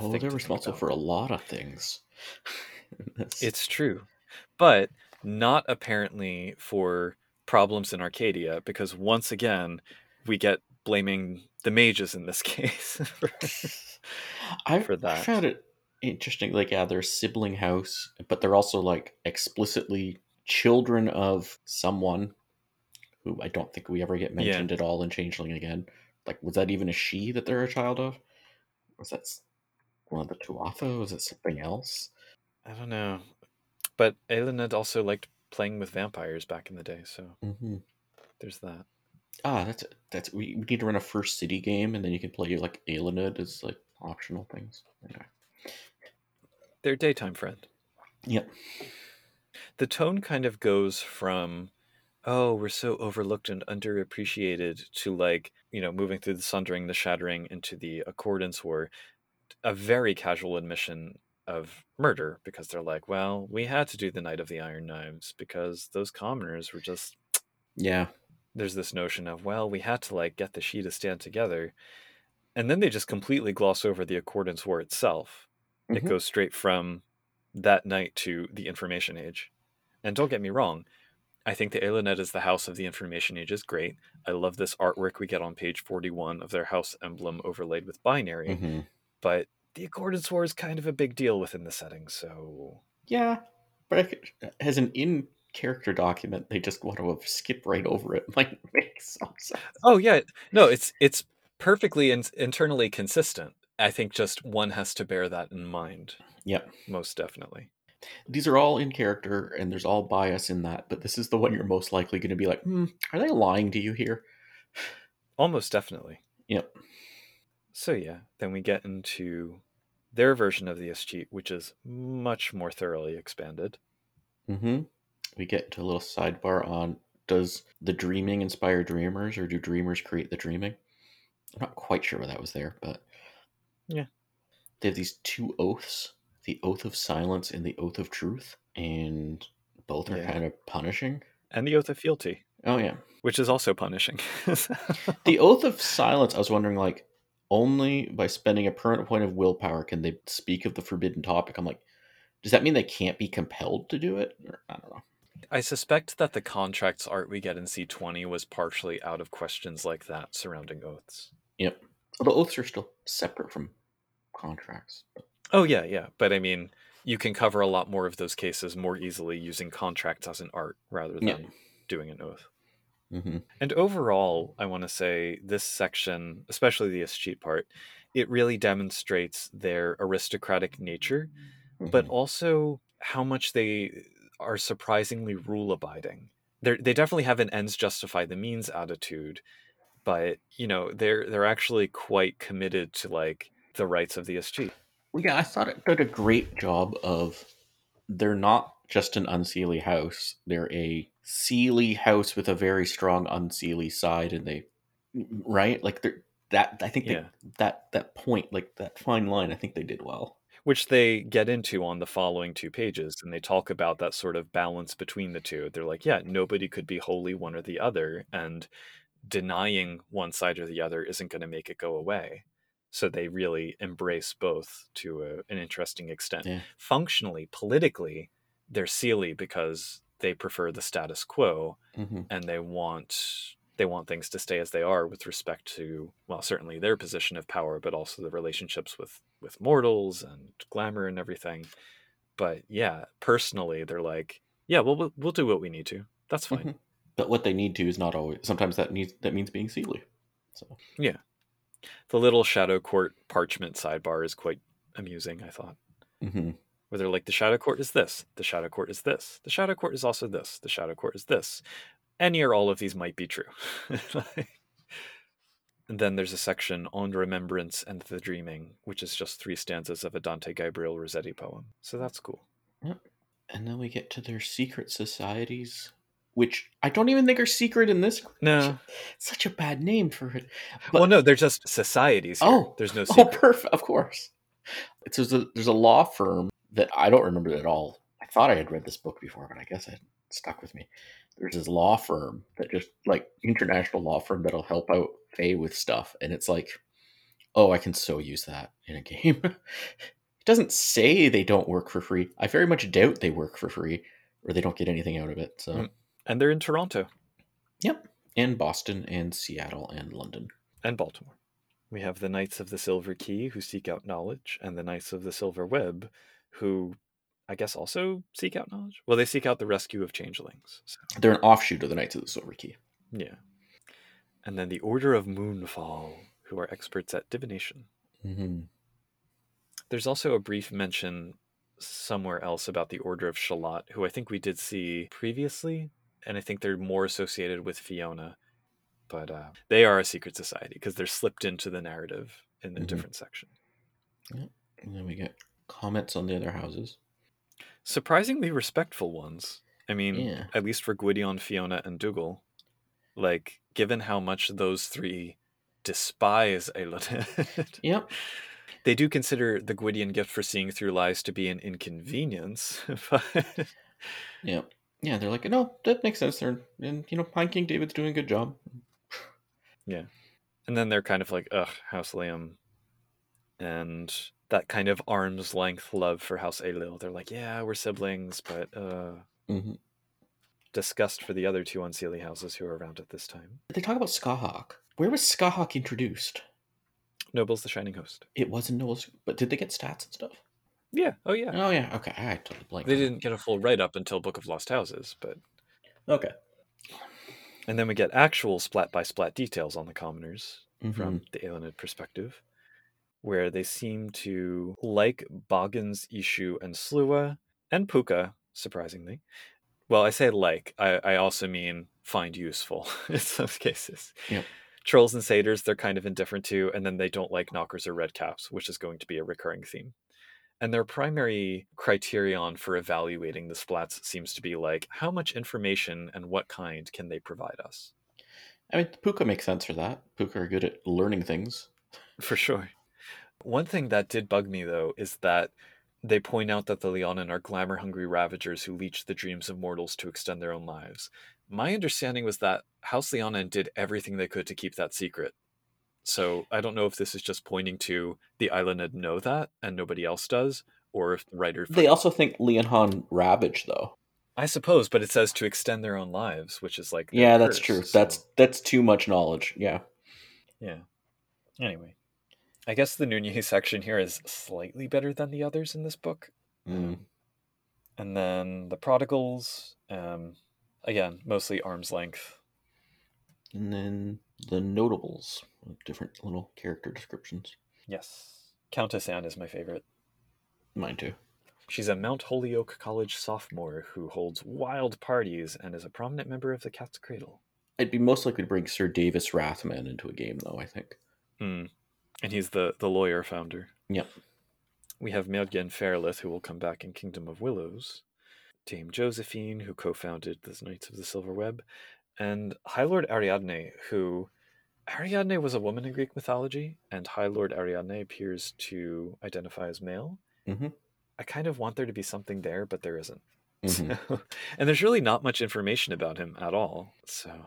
Speaker 2: oh, they're responsible for a lot of things.
Speaker 3: It's true but not apparently for problems in arcadia because once again we get blaming the mages in this case
Speaker 2: I
Speaker 3: for that.
Speaker 2: found it interesting. Like, yeah, they're a sibling house, but they're also like explicitly children of someone who I don't think we ever get
Speaker 3: Yeah.
Speaker 2: mentioned at all in Changeling again. Like, was that even a Sidhe that they're a child of? Was that one of the Tuatha? Was it something else?
Speaker 3: I don't know. But Eiluned also liked playing with vampires back in the day, so
Speaker 2: hmm
Speaker 3: there's that.
Speaker 2: Ah, that's that's we, we need to run a first city game, and then you can play like Eiluned as like optional things. Anyway.
Speaker 3: Their daytime friend.
Speaker 2: Yep.
Speaker 3: The tone kind of goes from, oh, we're so overlooked and underappreciated to like, you know, moving through the sundering, the shattering into the accordance war, a very casual admission of murder because they're like, well, we had to do the Night of the Iron Knives because those commoners were just
Speaker 2: Yeah.
Speaker 3: there's this notion of well we had to like get the Sidhe to stand together and then they just completely gloss over the accordance war itself. It
Speaker 2: Mhm.
Speaker 3: goes straight from that night to the information age. And don't get me wrong i think the Eiluned is the house of the information age is great. I love this artwork we get on page 41 of their house emblem overlaid with binary.
Speaker 2: Hmm
Speaker 3: but the accordance war is kind of a big deal within the setting so
Speaker 2: Yeah, but I as an in character document, they just want to skip right over it. Like makes some sense.
Speaker 3: Oh yeah, no, it's it's perfectly in, internally consistent. I think just one has to bear that in mind.
Speaker 2: Yep.
Speaker 3: Most definitely.
Speaker 2: These are all in character, and there's all bias in that. But this is the one you're most likely going to be like, hmm, are they lying to you here?
Speaker 3: Almost definitely.
Speaker 2: Yep.
Speaker 3: So yeah, then we get into their version of the escheat, which is much more thoroughly expanded.
Speaker 2: Mm-hmm. We get to a little sidebar on does the dreaming inspire dreamers, or do dreamers create the dreaming? I'm not quite sure what that was there, but
Speaker 3: Yeah.
Speaker 2: they have these two oaths: the oath of silence and the oath of truth, and both are
Speaker 3: Yeah.
Speaker 2: kind of punishing.
Speaker 3: And the oath of fealty,
Speaker 2: Oh yeah,
Speaker 3: which is also punishing.
Speaker 2: the oath of silence. I was wondering, like, only by spending a permanent point of willpower can they speak of the forbidden topic. I'm like, does that mean they can't be compelled to do it? Or, I don't know.
Speaker 3: I suspect that the contracts art we get in C20 was partially out of questions like that surrounding oaths.
Speaker 2: Yep. Although oaths are still separate from contracts.
Speaker 3: Oh yeah, yeah. But I mean, you can cover a lot more of those cases more easily using contracts as an art rather than
Speaker 2: Yeah.
Speaker 3: doing an oath.
Speaker 2: Mm-hmm.
Speaker 3: And overall, I want to say this section, especially the escheat part, it really demonstrates their aristocratic nature, but
Speaker 2: Mm-hmm.
Speaker 3: also how much they are surprisingly rule abiding. They they definitely have an ends justify the means attitude, but you know they're they're actually quite committed to like the rights of the escheat.
Speaker 2: Well, yeah, I thought it did a great job of. They're not just an unseelie house; they're a seelie house with a very strong unseelie side, and they, right, like they're that. I think they,
Speaker 3: Yeah.
Speaker 2: that that point, like that fine line, I think they did well.
Speaker 3: which they get into on the following two pages and they talk about that sort of balance between the two they're like yeah nobody could be wholly one or the other and denying one side or the other isn't going to make it go away so they really embrace both to a, an interesting extent
Speaker 2: Yeah.
Speaker 3: functionally politically they're seelie because they prefer the status quo
Speaker 2: Mm-hmm.
Speaker 3: and they want they want things to stay as they are with respect to well certainly their position of power but also the relationships with with mortals and glamour and everything but yeah personally they're like yeah well we'll, we'll do what we need to that's fine
Speaker 2: Mhm. But what they need to is not always. Sometimes that needs that means being seelie. So Yeah.
Speaker 3: the little shadow court parchment sidebar is quite amusing i thought
Speaker 2: mm-hmm.
Speaker 3: Where they're like the shadow court is this the shadow court is this the shadow court is also this the shadow court is this any or all of these might be true and then there's a section on remembrance and the dreaming which is just three stanzas of a dante gabriel rossetti poem so that's cool
Speaker 2: and then we get to their secret societies, which I don't even think are secret in this.
Speaker 3: no
Speaker 2: Such a bad name for it.
Speaker 3: well no they're just societies here.
Speaker 2: Oh.
Speaker 3: there's no
Speaker 2: Oh,
Speaker 3: secret
Speaker 2: perfect. Of course. It's there's a, there's a law firm that I don't remember at all. I thought I had read this book before, but I guess it stuck with me. There's this law firm that just like international law firm that'll help out fae with stuff, and it's like, oh, I can so use that in a game. it doesn't say they don't work for free. I very much doubt they work for free, or they don't get anything out of it. So,
Speaker 3: Mm. and they're in toronto
Speaker 2: yep, and Boston and Seattle and London.
Speaker 3: and baltimore we have the knights of the silver key who seek out knowledge and the knights of the silver web who i guess also seek out knowledge well they seek out the rescue of changelings so.
Speaker 2: They're an offshoot of the Knights of the Silver Key.
Speaker 3: Yeah. And then the Order of Moonfall, who are experts at divination.
Speaker 2: Mm-hmm.
Speaker 3: There's also a brief mention somewhere else about the Order of Shalott, who I think we did see previously, and I think they're more associated with Fiona. But uh, they are a secret society because they're slipped into the narrative in a
Speaker 2: Mhm.
Speaker 3: different section.
Speaker 2: And then we get comments on the other houses.
Speaker 3: Surprisingly respectful ones. I mean,
Speaker 2: Yeah.
Speaker 3: at least for Gwydion, Fiona, and Dougal. Like, given how much those three despise Eiluned,
Speaker 2: Yep.
Speaker 3: they do consider the Gwydion gift for seeing through lies to be an inconvenience. but
Speaker 2: Yep. Yeah, they're like, no, that makes sense. They're and you know, Pine King David's doing a good job.
Speaker 3: Yeah, and then they're kind of like, ugh, House Liam. And that kind of arm's length love for House Ailil. They're like, yeah, we're siblings, but uh,
Speaker 2: hmm
Speaker 3: disgust for the other two unseelie houses who are around at this time.
Speaker 2: They talk about Scathach. Where was Scathach introduced?
Speaker 3: Noble's the Shining Host.
Speaker 2: It wasn't Noble's, but did they get stats and stuff?
Speaker 3: Yeah. Oh, yeah.
Speaker 2: Oh yeah. Okay, I totally blanked.
Speaker 3: They didn't get a full write up until Book of Lost Houses, but
Speaker 2: Okay.
Speaker 3: and then we get actual splat by splat details on the commoners
Speaker 2: Mhm.
Speaker 3: from the Eiluned perspective, where they seem to like Boggans, Eshu, and Sluagh, and Pooka, surprisingly. Well, I say like, I, I also mean find useful in some cases.
Speaker 2: Yep.
Speaker 3: Trolls and satyrs, they're kind of indifferent to, and then they don't like knockers or red caps, which is going to be a recurring theme. And their primary criterion for evaluating the splats seems to be like, how much information and what kind can they provide us?
Speaker 2: I mean, Pooka makes sense for that. Pooka are good at learning things.
Speaker 3: For sure. One thing that did bug me though is that they point out that the Leanhaun are glamour hungry ravagers who leech the dreams of mortals to extend their own lives. My understanding was that House Leanhaun did everything they could to keep that secret. So I don't know if this is just pointing to the Eiluned know that and nobody else does, or if the writer.
Speaker 2: They also think Leanhaun ravaged though.
Speaker 3: I suppose, but it says to extend their own lives, which is like
Speaker 2: Yeah, that's true.
Speaker 3: so-
Speaker 2: That's that's too much knowledge. Yeah.
Speaker 3: Yeah. Anyway, I guess the Nunnehi section here is slightly better than the others in this book.
Speaker 2: Mm.
Speaker 3: And then the prodigals, um, again, mostly arm's length.
Speaker 2: And then the notables, different little character descriptions.
Speaker 3: Yes. Countess Anne is my favorite.
Speaker 2: Mine too.
Speaker 3: She's a Mount Holyoke College sophomore who holds wild parties and is a prominent member of the Cat's Cradle.
Speaker 2: I'd be most likely to bring Sir Davis Rathman into a game, though. I think.
Speaker 3: Hmm. And he's the, the lawyer founder.
Speaker 2: Yep.
Speaker 3: We have Mergen Fairlith, who will come back in Kingdom of Willows, Dame Josephine, who co founded the Knights of the Silver Web, and High Lord Ariadne, who. Ariadne was a woman in Greek mythology, and High Lord Ariadne appears to identify as male.
Speaker 2: Mhm.
Speaker 3: I kind of want there to be something there, but there isn't.
Speaker 2: Mhm.
Speaker 3: So- and there's really not much information about him at all. So,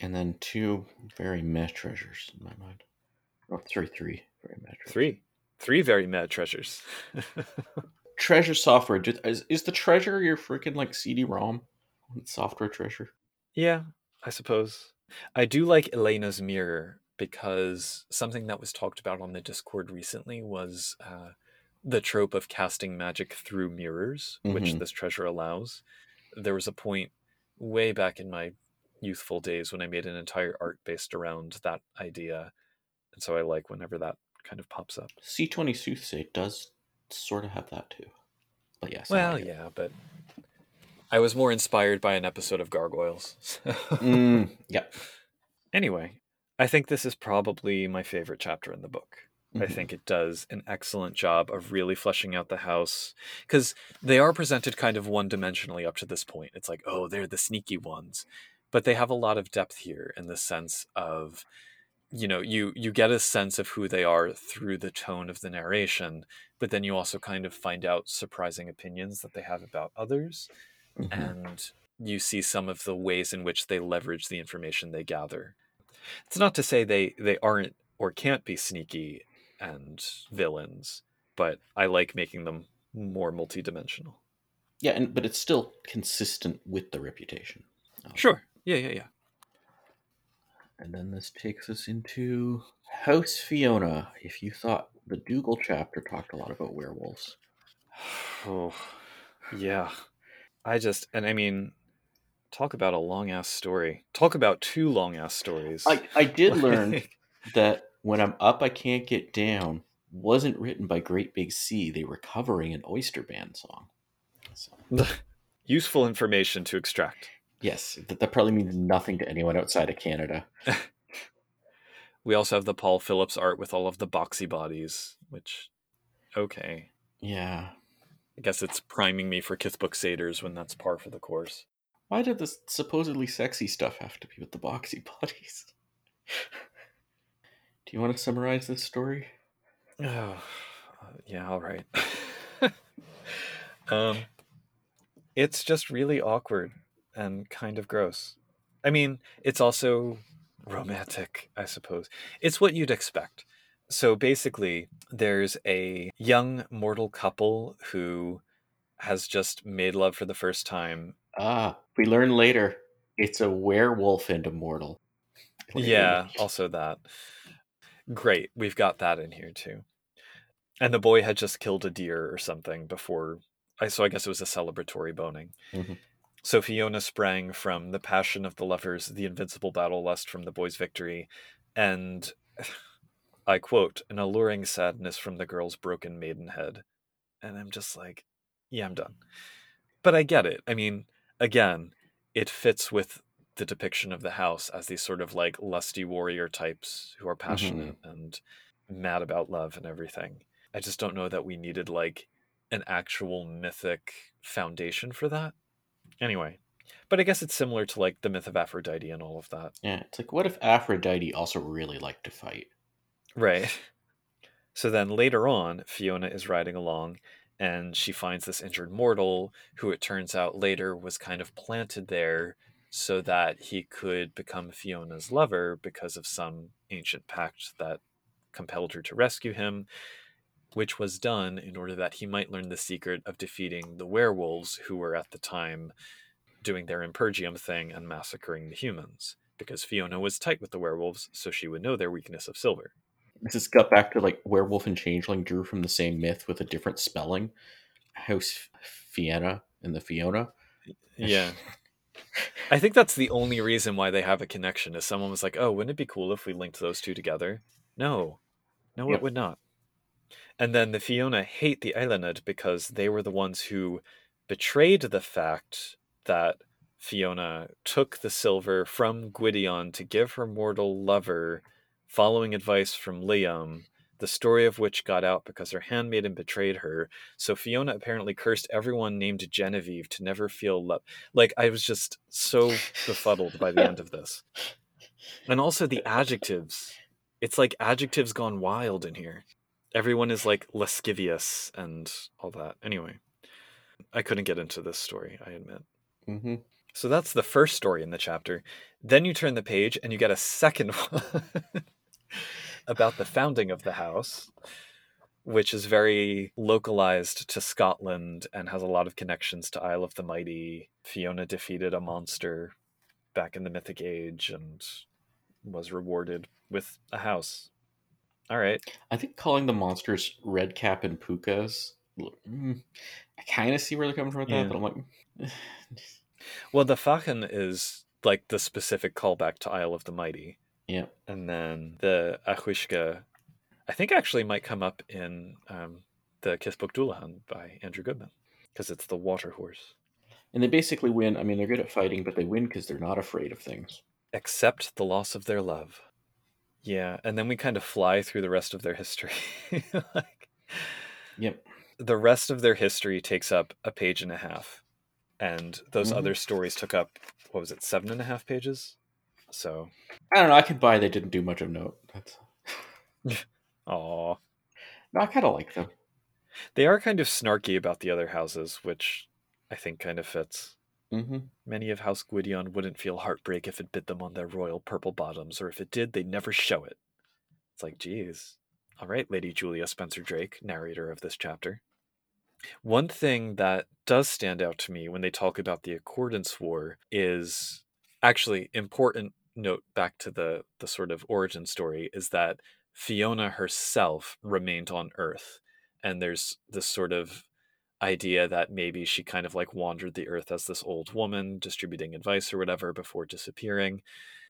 Speaker 2: and then two very meh treasures in my mind. Oh, three, three very meh treasures.
Speaker 3: three. Three very mad treasures.
Speaker 2: treasure software. Is, is the treasure your freaking like CD-ROM? Software treasure.
Speaker 3: Yeah, I suppose. I do like Elena's mirror because something that was talked about on the Discord recently was uh, the trope of casting magic through mirrors, which
Speaker 2: Mhm.
Speaker 3: this treasure allows. There was a point way back in my youthful days when I made an entire art based around that idea. And so I like whenever that kind of pops up.
Speaker 2: C20 Soothsay does sort of have that too. But yes.
Speaker 3: Well,
Speaker 2: like
Speaker 3: yeah, but I was more inspired by an episode of Gargoyles.
Speaker 2: Mm, yep.
Speaker 3: Anyway, I think this is probably my favorite chapter in the book. I
Speaker 2: Mhm.
Speaker 3: think it does an excellent job of really fleshing out the house because they are presented kind of one dimensionally up to this point. It's like, oh, they're the sneaky ones. But they have a lot of depth here in the sense of, you know, you you get a sense of who they are through the tone of the narration, but then you also kind of find out surprising opinions that they have about others
Speaker 2: Mhm.
Speaker 3: and you see some of the ways in which they leverage the information they gather. It's not to say they they aren't or can't be sneaky and villains, but I like making them more multidimensional.
Speaker 2: Yeah, and but it's still consistent with the reputation.
Speaker 3: Sure. Yeah, yeah, yeah.
Speaker 2: And then this takes us into House Fiona. If you thought the Dougal chapter talked a lot about werewolves,
Speaker 3: Oh, yeah. I just and I mean, talk about a long ass story. Talk about two long ass stories.
Speaker 2: I I did learn that when I'm up, I can't get down, wasn't written by Great Big Sea. They were covering an Oyster Band song. So,
Speaker 3: Useful information to extract.
Speaker 2: Yes, that, that probably means nothing to anyone outside of Canada.
Speaker 3: We also have the Paul Phillips art with all of the boxy bodies, which, okay.
Speaker 2: Yeah.
Speaker 3: I guess it's priming me for Kithbook Satyrs when that's par for the course.
Speaker 2: Why did this supposedly sexy stuff have to be with the boxy bodies? Do you want to summarize this story?
Speaker 3: Oh, yeah, all right. um, it's just really awkward and kind of gross. I mean, it's also romantic, I suppose. It's what you'd expect. So basically, there's a young mortal couple who has just made love for the first time.
Speaker 2: Ah, we learn later it's a werewolf and a mortal.
Speaker 3: Yeah, also that. Great, we've got that in here too. And the boy had just killed a deer or something before. I so I guess it was a celebratory boning.
Speaker 2: Mhm.
Speaker 3: So Fiona sprang from the passion of the lovers, the invincible battle lust from the boy's victory, and I quote, an alluring sadness from the girl's broken maidenhead. And I'm just like, yeah, I'm done. But I get it. I mean, again, it fits with the depiction of the house as these sort of like lusty warrior types who are mm-hmm. passionate and mad about love and everything. I just don't know that we needed like an actual mythic foundation for that. Anyway, but I guess it's similar to like the myth of Aphrodite and all of that.
Speaker 2: Yeah, it's like what if Aphrodite also really liked to fight?
Speaker 3: Right. So then later on, Fiona is riding along and she finds this injured mortal who it turns out later was kind of planted there so that he could become Fiona's lover because of some ancient pact that compelled her to rescue him, which was done in order that he might learn the secret of defeating the werewolves who were at the time doing their Impergium thing and massacring the humans. Because Fiona was tight with the werewolves, so she would know their weakness of silver.
Speaker 2: This is got back to like werewolf and changeling drew from the same myth with a different spelling. House Fiona and the Fianna.
Speaker 3: Yeah. I think that's the only reason why they have a connection is someone was like, "Oh, wouldn't it be cool if we linked those two together?" No. No,
Speaker 2: Yep.
Speaker 3: it would not. And then the Fiona hate the Eiluned because they were the ones who betrayed the fact that Fiona took the silver from Gwydion to give her mortal lover, following advice from Liam, the story of which got out because her handmaiden betrayed her. So Fiona apparently cursed everyone named Genevieve to never feel love. Like I was just so befuddled by the end of this. And also the adjectives. It's like adjectives gone wild in here. Everyone is like lascivious and all that. Anyway, I couldn't get into this story, I admit.
Speaker 2: Mm-hmm.
Speaker 3: So that's the first story in the chapter. Then you turn the page and you get a second one about the founding of the house, which is very localized to Scotland and has a lot of connections to Isle of the Mighty. Fiona defeated a monster back in the Mythic Age and was rewarded with a house. All right.
Speaker 2: I think calling the monsters Red Cap and Pukas. mm, I kind of see where they're coming from with
Speaker 3: Yeah.
Speaker 2: that, but I'm like,
Speaker 3: Well, the Fachan is like the specific callback to Isle of the Mighty.
Speaker 2: yeah.
Speaker 3: And then the Each-Uisge, I think actually might come up in um, the Kithbook Dullahan by Andrew Goodman because it's the water horse.
Speaker 2: And they basically win. I mean, they're good at fighting, but they win because they're not afraid of things.
Speaker 3: Except the loss of their love. Yeah, and then we kind of fly through the rest of their history. like,
Speaker 2: Yep.
Speaker 3: the rest of their history takes up a page and a half, and those
Speaker 2: Mhm.
Speaker 3: other stories took up what was it, seven and a half pages? So,
Speaker 2: I don't know. I could buy they didn't do much of note. That's
Speaker 3: aw.
Speaker 2: no, I kind of like them.
Speaker 3: They are kind of snarky about the other houses, which I think kind of fits.
Speaker 2: Mm-hmm.
Speaker 3: Many of House Gwydion wouldn't feel heartbreak if it bit them on their royal purple bottoms, or if it did, they'd never show it. It's like, geez. All right, Lady Julia Spencer Drake, narrator of this chapter. One thing that does stand out to me when they talk about the Accordance War is actually important note back to the the sort of origin story is that Fiona herself remained on Earth, and there's this sort of idea that maybe she kind of like wandered the earth as this old woman distributing advice or whatever before disappearing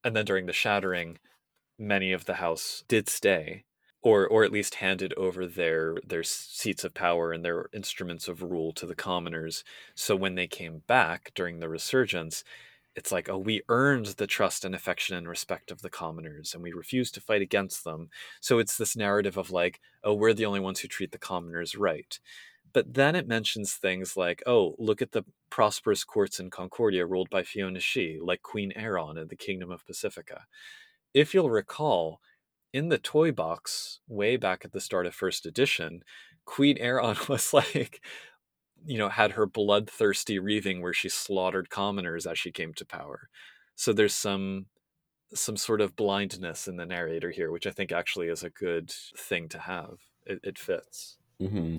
Speaker 3: and then during the shattering many of the house did stay or or at least handed over their their seats of power and their instruments of rule to the commoners. So when they came back during the resurgence, it's like, oh, we earned the trust and affection and respect of the commoners, and we refused to fight against them. So it's this narrative of like, oh, we're the only ones who treat the commoners right. But then it mentions things like, oh, look at the prosperous courts in Concordia ruled by Fiona Sidhe, like Queen Aeron in the Kingdom of Pacifica. If you'll recall, in the toy box, way back at the start of first edition, Queen Aeron was like, you know, had her bloodthirsty reaving where she slaughtered commoners as she came to power. So there's some some sort of blindness in the narrator here, which I think actually is a good thing to have. It, it fits.
Speaker 2: Mm-hmm.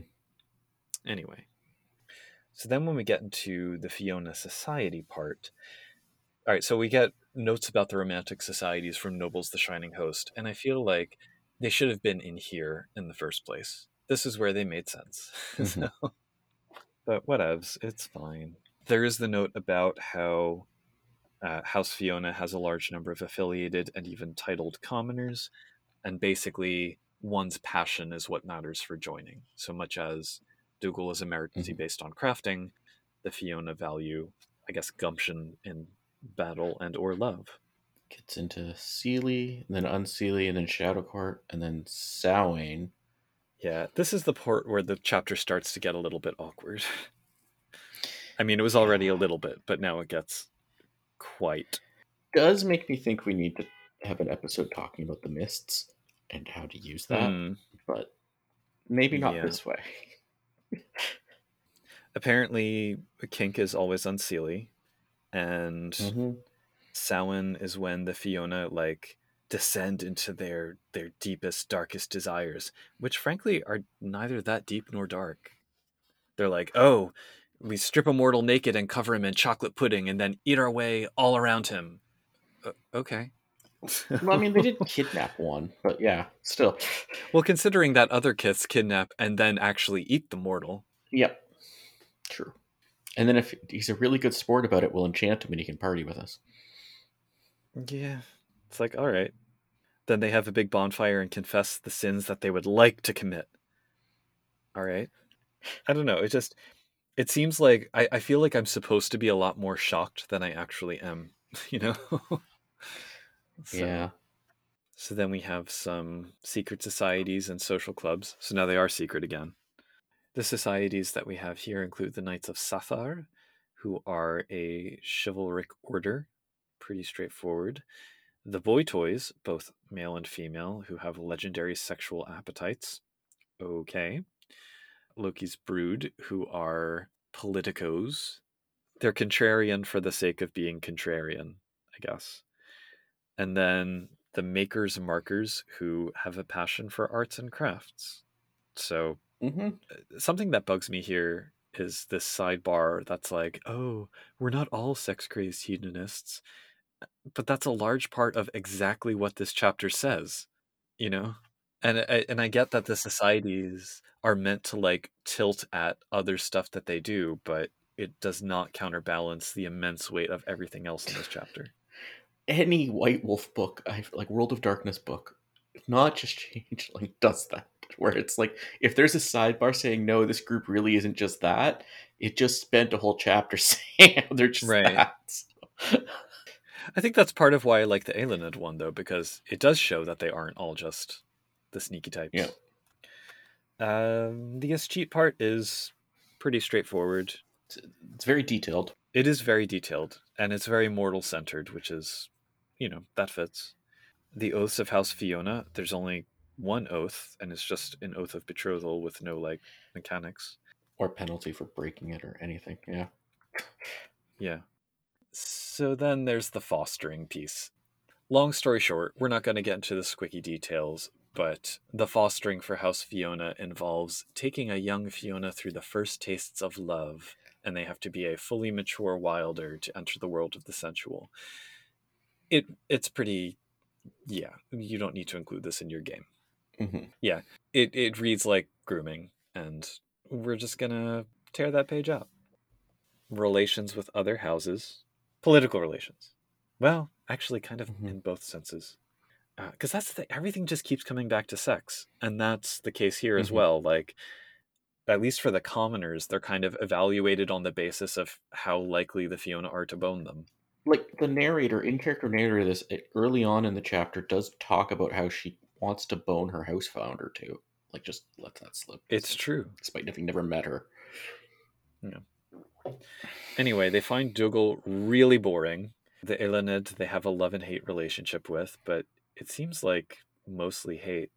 Speaker 3: Anyway, so then when we get into the Fiona Society part, all right, so we get notes about the romantic societies from Noble's The Shining Host, and I feel like they should have been in here in the first place. This is where they made sense.
Speaker 2: Mhm.
Speaker 3: so, but whatevs, it's fine. There is the note about how uh, House Fiona has a large number of affiliated and even titled commoners, and basically one's passion is what matters for joining. So much as Dougal is meritocracy
Speaker 2: Mhm.
Speaker 3: based on crafting, the Fiona value, I guess, gumption in battle and or love.
Speaker 2: Gets into Seelie, and then Unseelie, and then Shadow Court, and then Samhain.
Speaker 3: Yeah, this is the part where the chapter starts to get a little bit awkward. I mean, it was already a little bit, but now it gets quite.
Speaker 2: Does make me think we need to have an episode talking about the mists and how to use that,
Speaker 3: Hmm.
Speaker 2: but maybe not
Speaker 3: Yeah.
Speaker 2: this way.
Speaker 3: Apparently, Kink is always unseelie, and
Speaker 2: Mm-hmm.
Speaker 3: Samhain is when the Fiona like descend into their their deepest, darkest desires, which frankly are neither that deep nor dark. They're like, oh, we strip a mortal naked and cover him in chocolate pudding, and then eat our way all around him. Uh, okay.
Speaker 2: Well, I mean, they did kidnap one, but yeah, still.
Speaker 3: well, considering that other kids kidnap and then actually eat the mortal.
Speaker 2: Yep. True. And then if he's a really good sport about it, we'll enchant him and he can party with us.
Speaker 3: Yeah. It's like, all right. Then they have a big bonfire and confess the sins that they would like to commit. All right. I don't know. It just, it seems like I, I feel like I'm supposed to be a lot more shocked than I actually am, you know? So-
Speaker 2: Yeah.
Speaker 3: So then we have some secret societies and social clubs. So now they are secret again. The societies that we have here include the Knights of Sathar, who are a chivalric order, pretty straightforward. The Boy Toys, both male and female, who have legendary sexual appetites. Okay. Loki's Brood, who are politicos. They're contrarian for the sake of being contrarian, I guess. And then the makers and markers who have a passion for arts and crafts. So
Speaker 2: Mm-hmm.
Speaker 3: something that bugs me here is this sidebar that's like, oh, we're not all sex crazed hedonists. But that's a large part of exactly what this chapter says, you know? And I, and I get that the societies are meant to like tilt at other stuff that they do, but it does not counterbalance the immense weight of everything else in this chapter.
Speaker 2: Any White Wolf book, I like World of Darkness book, not just Changeling, does that. Where it's like, if there's a sidebar saying, no, this group really isn't just that, it just spent a whole chapter saying they're just
Speaker 3: Right.
Speaker 2: that.
Speaker 3: I think that's part of why I like the Eiluned one, though, because it does show that they aren't all just the sneaky types.
Speaker 2: Yeah.
Speaker 3: Um, the Escheat part is pretty straightforward.
Speaker 2: It's very detailed.
Speaker 3: It is very detailed, and it's very mortal centered, which is, you know, that fits. The oaths of House Fiona, there's only one oath, and it's just an oath of betrothal with no, like, mechanics.
Speaker 2: Or penalty for breaking it or anything. Yeah.
Speaker 3: Yeah. So then there's the fostering piece. Long story short, we're not going to get into the squicky details, but the fostering for House Fiona involves taking a young Fiona through the first tastes of love, and they have to be a fully mature wilder to enter the world of the sensual. It it's pretty yeah, you don't need to include this in your game.
Speaker 2: hmm Yeah.
Speaker 3: It it reads like grooming, and we're just gonna tear that page out. Relations with other houses, political relations. Well, actually, kind of
Speaker 2: Mhm.
Speaker 3: in both senses. because that's the thing, everything just keeps coming back to sex, and that's the case here as
Speaker 2: Mhm.
Speaker 3: well. Like, at least for the commoners, they're kind of evaluated on the basis of how likely the Fiona are to bone them.
Speaker 2: Like the narrator, in character narrator, this eh, early on in the chapter does talk about how she wants to bone her house founder too. Like, just let that slip.
Speaker 3: It's true.
Speaker 2: despite having never met her.
Speaker 3: Anyway, they find Dougal really boring. The Eiluned they have a love and hate relationship with, but it seems like mostly hate.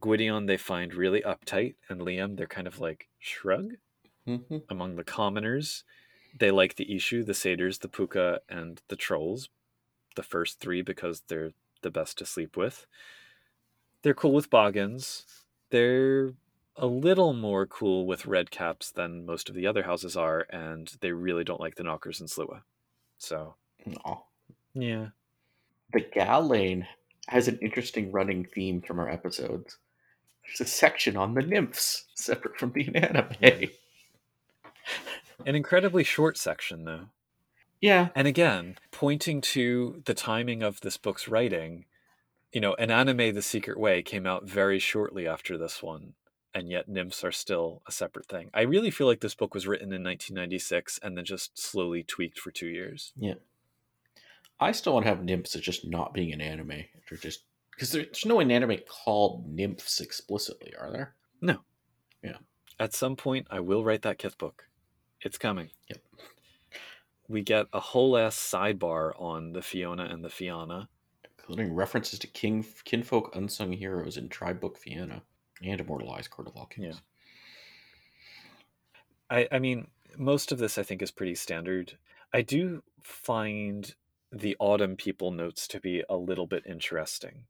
Speaker 3: Gwydion they find really uptight, and Liam they're kind of like shrug.
Speaker 2: Mm-hmm.
Speaker 3: Among the commoners, they like the Eshu, the Satyrs, the Pooka, and the Trolls. The first three because they're the best to sleep with. They're cool with Boggans. They're a little more cool with red caps than most of the other houses are, and they really don't like the knockers and Sluagh. So yeah.
Speaker 2: The Gallain has an interesting running theme from our episodes. There's a section on the nymphs, separate from the inanimae.
Speaker 3: An incredibly short section though.
Speaker 2: Yeah.
Speaker 3: And again, pointing to the timing of this book's writing, you know, Inanimae The Secret Way came out very shortly after this one, and yet nymphs are still a separate thing. I really feel like this book was written in 1996 and then just slowly tweaked for two years.
Speaker 2: Yeah. I still want to have nymphs as just not being inanimae. Or just because there's no inanimae called nymphs explicitly, are there? No. Yeah.
Speaker 3: At some point, I will write that Kith book. It's coming.
Speaker 2: Yep.
Speaker 3: We get a whole ass sidebar on the Fiona and the Fianna.
Speaker 2: Including references to king kinfolk unsung heroes in Tribe Book Fianna and Immortal Eyes Court of All Kings. Yeah.
Speaker 3: I, I mean, most of this I think is pretty standard. I do find the autumn people notes to be a little bit interesting.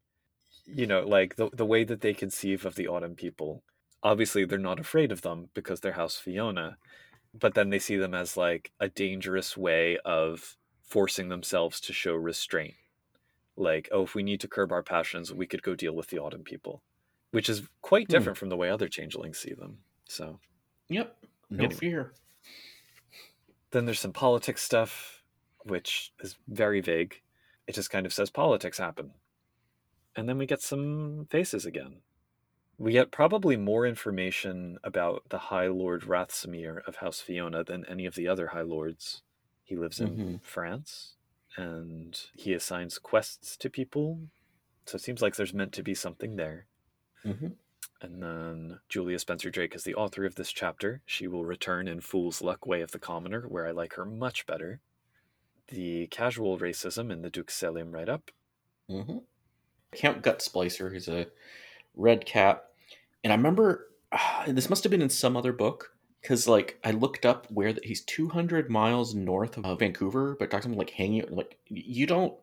Speaker 3: You know, like the the way that they conceive of the autumn people. Obviously, they're not afraid of them because they're House Fiona, but then they see them as like a dangerous way of forcing themselves to show restraint. Like, oh, if we need to curb our passions, we could go deal with the autumn people, which is quite
Speaker 2: Hmm.
Speaker 3: different from the way other changelings see them. So,
Speaker 2: Yep. No
Speaker 3: Anyway.
Speaker 2: fear.
Speaker 3: Then there's some politics stuff, which is very vague. It just kind of says politics happen. And then we get some faces again. We get probably more information about the High Lord Rathsamir of House Fiona than any of the other High Lords. He lives in
Speaker 2: Mhm.
Speaker 3: France and he assigns quests to people. So it seems like there's meant to be something there.
Speaker 2: hmm
Speaker 3: And then Julia Spencer Drake is the author of this chapter. She will return in Fool's Luck Way of the Commoner, where I like her much better. The casual racism in the Duke Selim write up.
Speaker 2: Mm-hmm. Count Gut Splicer is a red cap, and I remember ah, this must have been in some other book because like I looked up where that he's 200 miles north of Vancouver, but talking about like hanging out like you don't.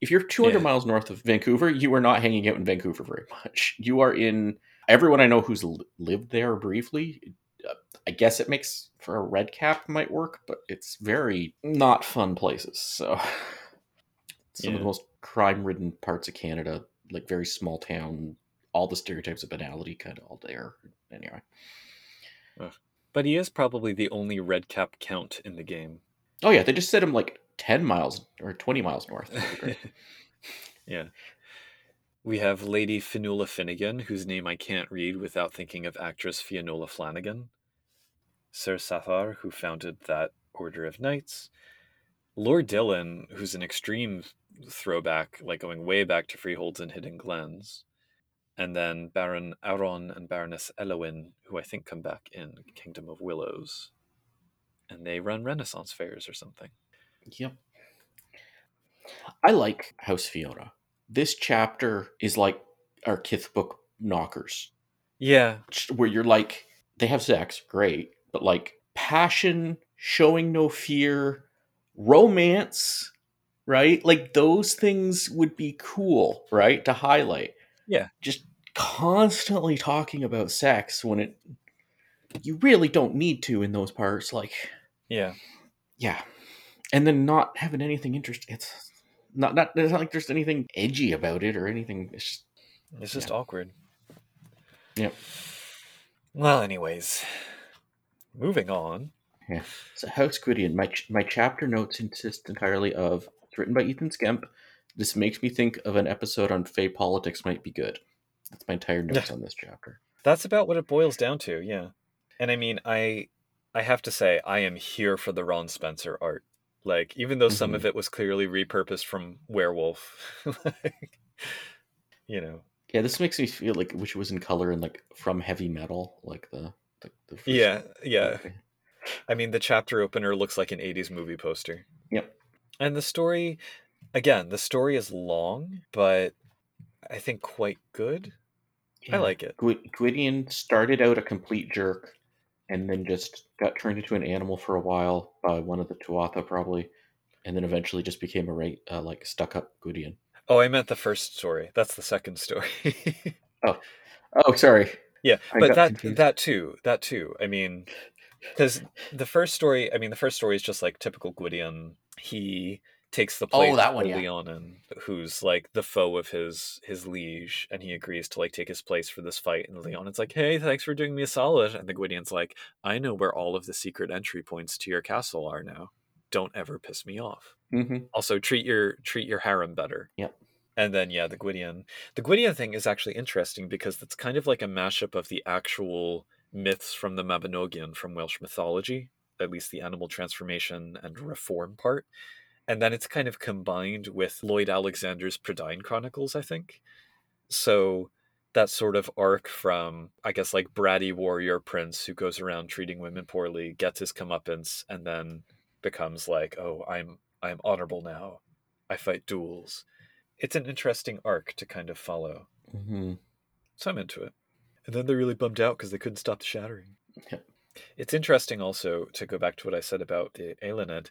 Speaker 2: If you're 200
Speaker 3: Yeah.
Speaker 2: miles north of Vancouver, you are not hanging out in Vancouver very much. You are in. Everyone I know who's lived there briefly, uh, I guess it makes for a red cap might work, but it's very not fun places. So some of the most crime-ridden parts of Canada, like very small town, all the stereotypes of banality kind of all there. Anyway,
Speaker 3: But he is probably the only red cap count in the game.
Speaker 2: oh yeah, they just set him like 10 miles or 20 miles north. That'd be great.
Speaker 3: yeah. We have Lady Fionnuala Finnegan, whose name I can't read without thinking of actress Fionnula Flanagan. Sir Sathar, who founded that Order of Knights. Lord Dillon, who's an extreme throwback, like going way back to Freeholds and Hidden Glens. And then Baron Auron and Baroness Elowin, who I think come back in Kingdom of Willows. And they run Renaissance fairs or something.
Speaker 2: Yep. I like House Fiona. This chapter is like our Kith book knockers,
Speaker 3: Yeah,
Speaker 2: where you're like, they have sex, great, but like passion, showing no fear, romance, right? Like those things would be cool, right? To highlight.
Speaker 3: Yeah.
Speaker 2: Just constantly talking about sex when it, you really don't need to in those parts. Like,
Speaker 3: yeah.
Speaker 2: yeah and then not having anything interesting it's not not it's not like there's anything edgy about it or anything it's just
Speaker 3: It's just
Speaker 2: Yeah.
Speaker 3: awkward.
Speaker 2: Yep.
Speaker 3: Well, anyways, moving on.
Speaker 2: it's a house Gwydion. my my chapter notes consist entirely of it's written by ethan skemp this makes me think of an episode on Fey politics might be good. That's my entire notes on this chapter.
Speaker 3: That's about what it boils down to, yeah. And I mean, I I have to say I am here for the Ron Spencer art. Like even though some of mm-hmm. it was clearly repurposed from Werewolf, like, you know.
Speaker 2: Yeah, this makes me feel like which was in color and like from heavy metal, like the, the, the first-
Speaker 3: Yeah, yeah.
Speaker 2: Okay.
Speaker 3: I mean, the chapter opener looks like an 80s movie poster.
Speaker 2: Yep.
Speaker 3: And the story, again, the story is long, but I think quite good. I like it.
Speaker 2: Gwydion started out a complete jerk and then just got turned into an animal for a while by one of the Tuatha probably and then eventually just became a right uh, like stuck up Gwydion.
Speaker 3: Oh, I meant the first story. That's the second story.
Speaker 2: Oh, oh, sorry.
Speaker 3: yeah,
Speaker 2: I
Speaker 3: but that
Speaker 2: confused.
Speaker 3: that too, that too. I mean, because the first story, I mean, the first story is just like typical Gwydion. He takes the
Speaker 2: Oh,
Speaker 3: place
Speaker 2: that
Speaker 3: of
Speaker 2: one, yeah.
Speaker 3: Leonin, who's like the foe of his his liege, and he agrees to like take his place for this fight. And Leonin's like, "Hey, thanks for doing me a solid." And the Gwydion's like, "I know where all of the secret entry points to your castle are now. Don't ever piss me off."
Speaker 2: hmm
Speaker 3: Also, treat your treat your harem better.
Speaker 2: Yep.
Speaker 3: And then yeah, the Gwydion. The Gwydion thing is actually interesting because it's kind of like a mashup of the actual myths from the Mabinogion from Welsh mythology, at least the animal transformation and reform part. And then it's kind of combined with Lloyd Alexander's Prydain Chronicles, I think. So that sort of arc from, I guess, like bratty warrior prince who goes around treating women poorly, gets his comeuppance, and then becomes like, oh, I'm I'm honorable now. I fight duels. It's an interesting arc to kind of follow.
Speaker 2: hmm
Speaker 3: So I'm into it. And then they're really bummed out because they couldn't stop the shattering.
Speaker 2: Yep.
Speaker 3: It's interesting also to go back to what I said about the Eiluned,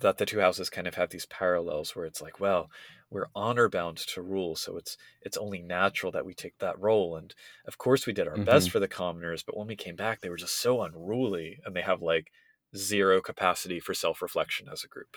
Speaker 3: that the two houses kind of have these parallels where it's like, well, we're honor bound to rule, so it's it's only natural that we take that role. And of course we did our best
Speaker 2: Mhm.
Speaker 3: for the commoners, but when we came back, they were just so unruly and they have like zero capacity for self reflection as a group.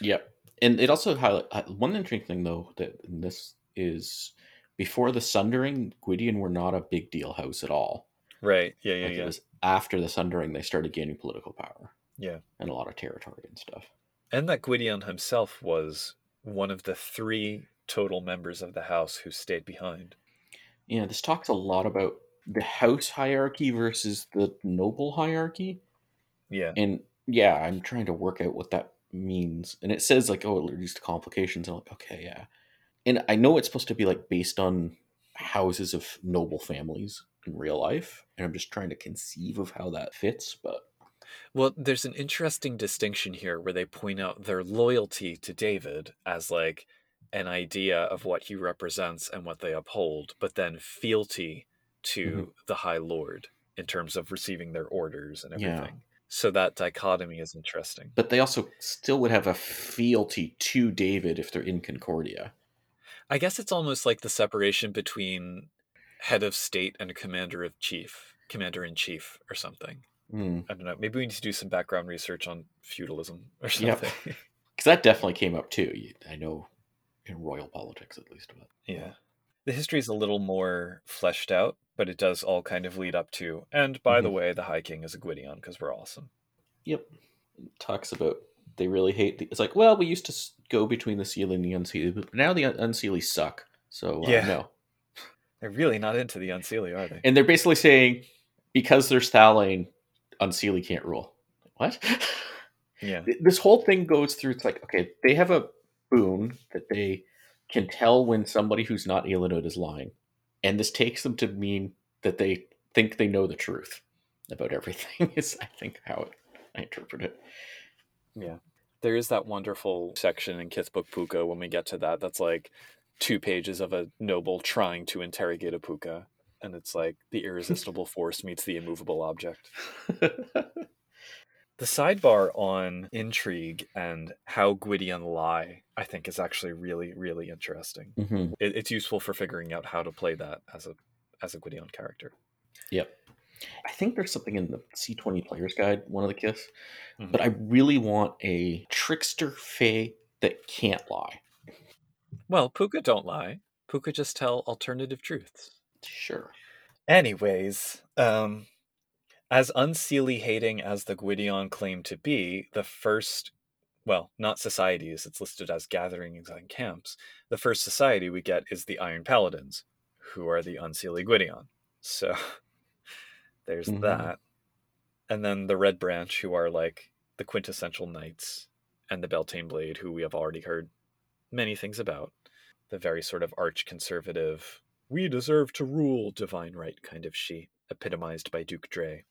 Speaker 2: Yep. And it also highlight uh, one interesting thing though that in this is before the Sundering, Gwydion were not a big deal house at all.
Speaker 3: Right. Yeah, yeah,
Speaker 2: Like, It was after the Sundering they started gaining political power
Speaker 3: Yeah.
Speaker 2: and a lot of territory and stuff.
Speaker 3: And that Gwydion himself was one of the three total members of the house who stayed behind.
Speaker 2: Yeah, this talks a lot about the house hierarchy versus the noble hierarchy.
Speaker 3: Yeah.
Speaker 2: And yeah, I'm trying to work out what that means. And it says like, oh, it leads to complications. I'm like, okay, yeah. And I know it's supposed to be like based on houses of noble families in real life. And I'm just trying to conceive of how that fits, but
Speaker 3: Well, there's an interesting distinction here where they point out their loyalty to David as like an idea of what he represents and what they uphold, but then fealty mm-hmm. to the High Lord in terms of receiving their orders and everything. Yeah. So that dichotomy is interesting.
Speaker 2: but they also still would have a fealty to David if they're in Concordia.
Speaker 3: I guess it's almost like the separation between head of state and commander of chief, commander in chief or something.
Speaker 2: Hmm.
Speaker 3: I don't know. Maybe we need to do some background research on feudalism or something.
Speaker 2: Because that definitely came up too. I know in royal politics at least. But
Speaker 3: yeah. The history is a little more fleshed out, but it does all kind of lead up to. And by the
Speaker 2: Mhm.
Speaker 3: way, the High King is a Gwydion because we're awesome.
Speaker 2: Yep. It talks about they really hate the. It's like, well, we used to go between the Seelie and the Unseelie, but now the Un- Unseelie suck. So uh,
Speaker 3: Yeah.
Speaker 2: no.
Speaker 3: They're really not into the Unseelie, are they?
Speaker 2: And they're basically saying because there's Thallain, Unseelie can't rule. What?
Speaker 3: Yeah.
Speaker 2: This whole thing goes through. It's like okay, they have a boon that they can tell when somebody who's not Eiluned is lying, and this takes them to mean that they think they know the truth about everything. Is I think how it, I interpret it.
Speaker 3: Yeah. There is that wonderful section in Kithbook Pooka when we get to that. That's like two pages of a noble trying to interrogate a pooka. And it's like the irresistible force meets the immovable object. The sidebar on intrigue and how Gwydion lie, I think, is actually really, really interesting.
Speaker 2: hmm
Speaker 3: It, it's useful for figuring out how to play that as a as a Gwydion character.
Speaker 2: Yep. I think there's something in the C20 Player's Guide, one of the kits,
Speaker 3: Mhm.
Speaker 2: but I really want a trickster fae that can't lie.
Speaker 3: Well, Pooka don't lie. Pooka just tell alternative truths.
Speaker 2: Sure.
Speaker 3: Anyways, um, as unseelie hating as the Gwydion claim to be, the first well, not societies, it's listed as gatherings and camps. The first society we get is the Iron Paladins, who are the Unseelie Gwydion. So there's
Speaker 2: Mhm.
Speaker 3: that. And then the Red Branch, who are like the quintessential knights, and the Beltane Blade, who we have already heard many things about. The very sort of arch conservative, we deserve to rule, divine right kind of Sidhe, epitomized by Duke Dray.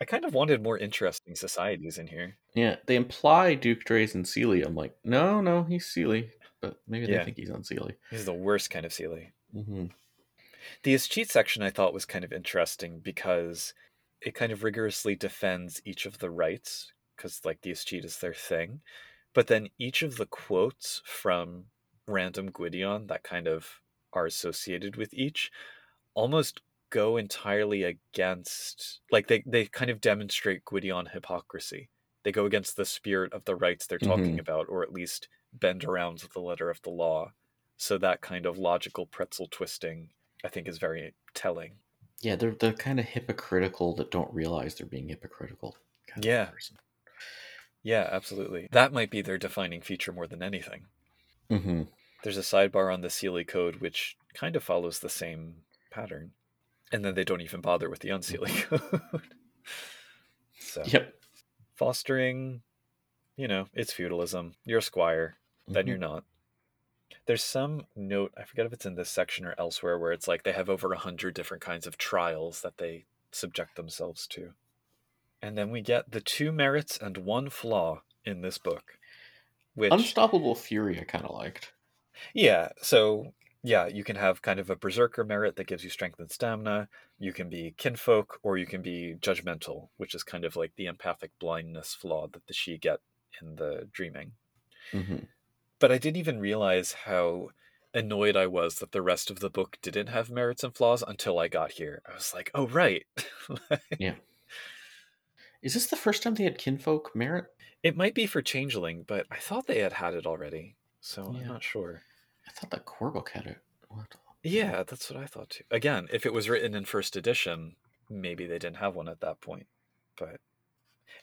Speaker 3: I kind of wanted more interesting societies in here.
Speaker 2: Yeah, they imply Duke Dray's and Sealy. I'm like, no, no, he's Seelie, but maybe they
Speaker 3: Yeah.
Speaker 2: think he's Unseelie.
Speaker 3: He's the worst kind of Seelie.
Speaker 2: Mm-hmm.
Speaker 3: The Escheat section I thought was kind of interesting because it kind of rigorously defends each of the rights, because like the Escheat is their thing. But then each of the quotes from random Gwydion that kind of are associated with each almost go entirely against like they, they kind of demonstrate Gwydion hypocrisy. They go against the spirit of the rights they're talking
Speaker 2: Mhm.
Speaker 3: about, or at least bend around the letter of the law. So that kind of logical pretzel twisting, I think, is very telling.
Speaker 2: Yeah, they're the kind of hypocritical that don't realize they're being hypocritical. kind of
Speaker 3: Yeah.
Speaker 2: person.
Speaker 3: Yeah, absolutely. That might be their defining feature more than anything.
Speaker 2: Mm-hmm.
Speaker 3: There's a sidebar on the Seelie code which kind of follows the same pattern. And then they don't even bother with the unseelie code. so
Speaker 2: Yep.
Speaker 3: fostering, you know, it's feudalism. You're a squire, then
Speaker 2: Mhm.
Speaker 3: you're not. There's some note, I forget if it's in this section or elsewhere, where it's like they have over a hundred different kinds of trials that they subject themselves to. And then we get the two merits and one flaw in this book. Which
Speaker 2: Unstoppable Fury, I kind of liked.
Speaker 3: Yeah, so yeah, you can have kind of a berserker merit that gives you strength and stamina. You can be kinfolk, or you can be judgmental, which is kind of like the empathic blindness flaw that the Sidhe get in the dreaming.
Speaker 2: Mm-hmm.
Speaker 3: But I didn't even realize how annoyed I was that the rest of the book didn't have merits and flaws until I got here. I was like, oh right. Yeah.
Speaker 2: Is this the first time they had kinfolk merit?
Speaker 3: it might be for changeling, but I thought they had had it already, so
Speaker 2: Yeah.
Speaker 3: I'm not sure.
Speaker 2: I thought that core book had it. What?
Speaker 3: Yeah, that's what I thought too. Again, if it was written in first edition, maybe they didn't have one at that point. But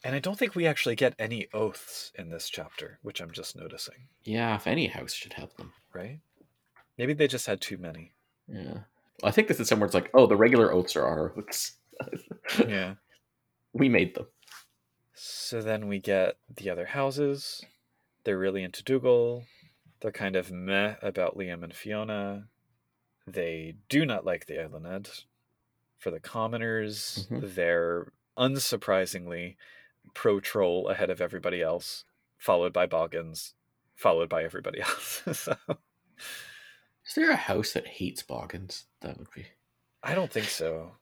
Speaker 3: and I don't think we actually get any oaths in this chapter, which I'm just noticing,
Speaker 2: Yeah, if any house should have them.
Speaker 3: right? Maybe they just had too many.
Speaker 2: Yeah. I think this is somewhere it's like, oh, the regular oaths are our oaths.
Speaker 3: Yeah.
Speaker 2: we made them.
Speaker 3: So then we get the other houses. They're really into Dougal. They're kind of meh about Liam and Fiona. They do not like the Eiluned. For the commoners,
Speaker 2: Mhm.
Speaker 3: they're unsurprisingly pro troll ahead of everybody else, followed by Boggans, followed by everybody else. so
Speaker 2: Is there a house that hates Boggans? That would be.
Speaker 3: I don't think so.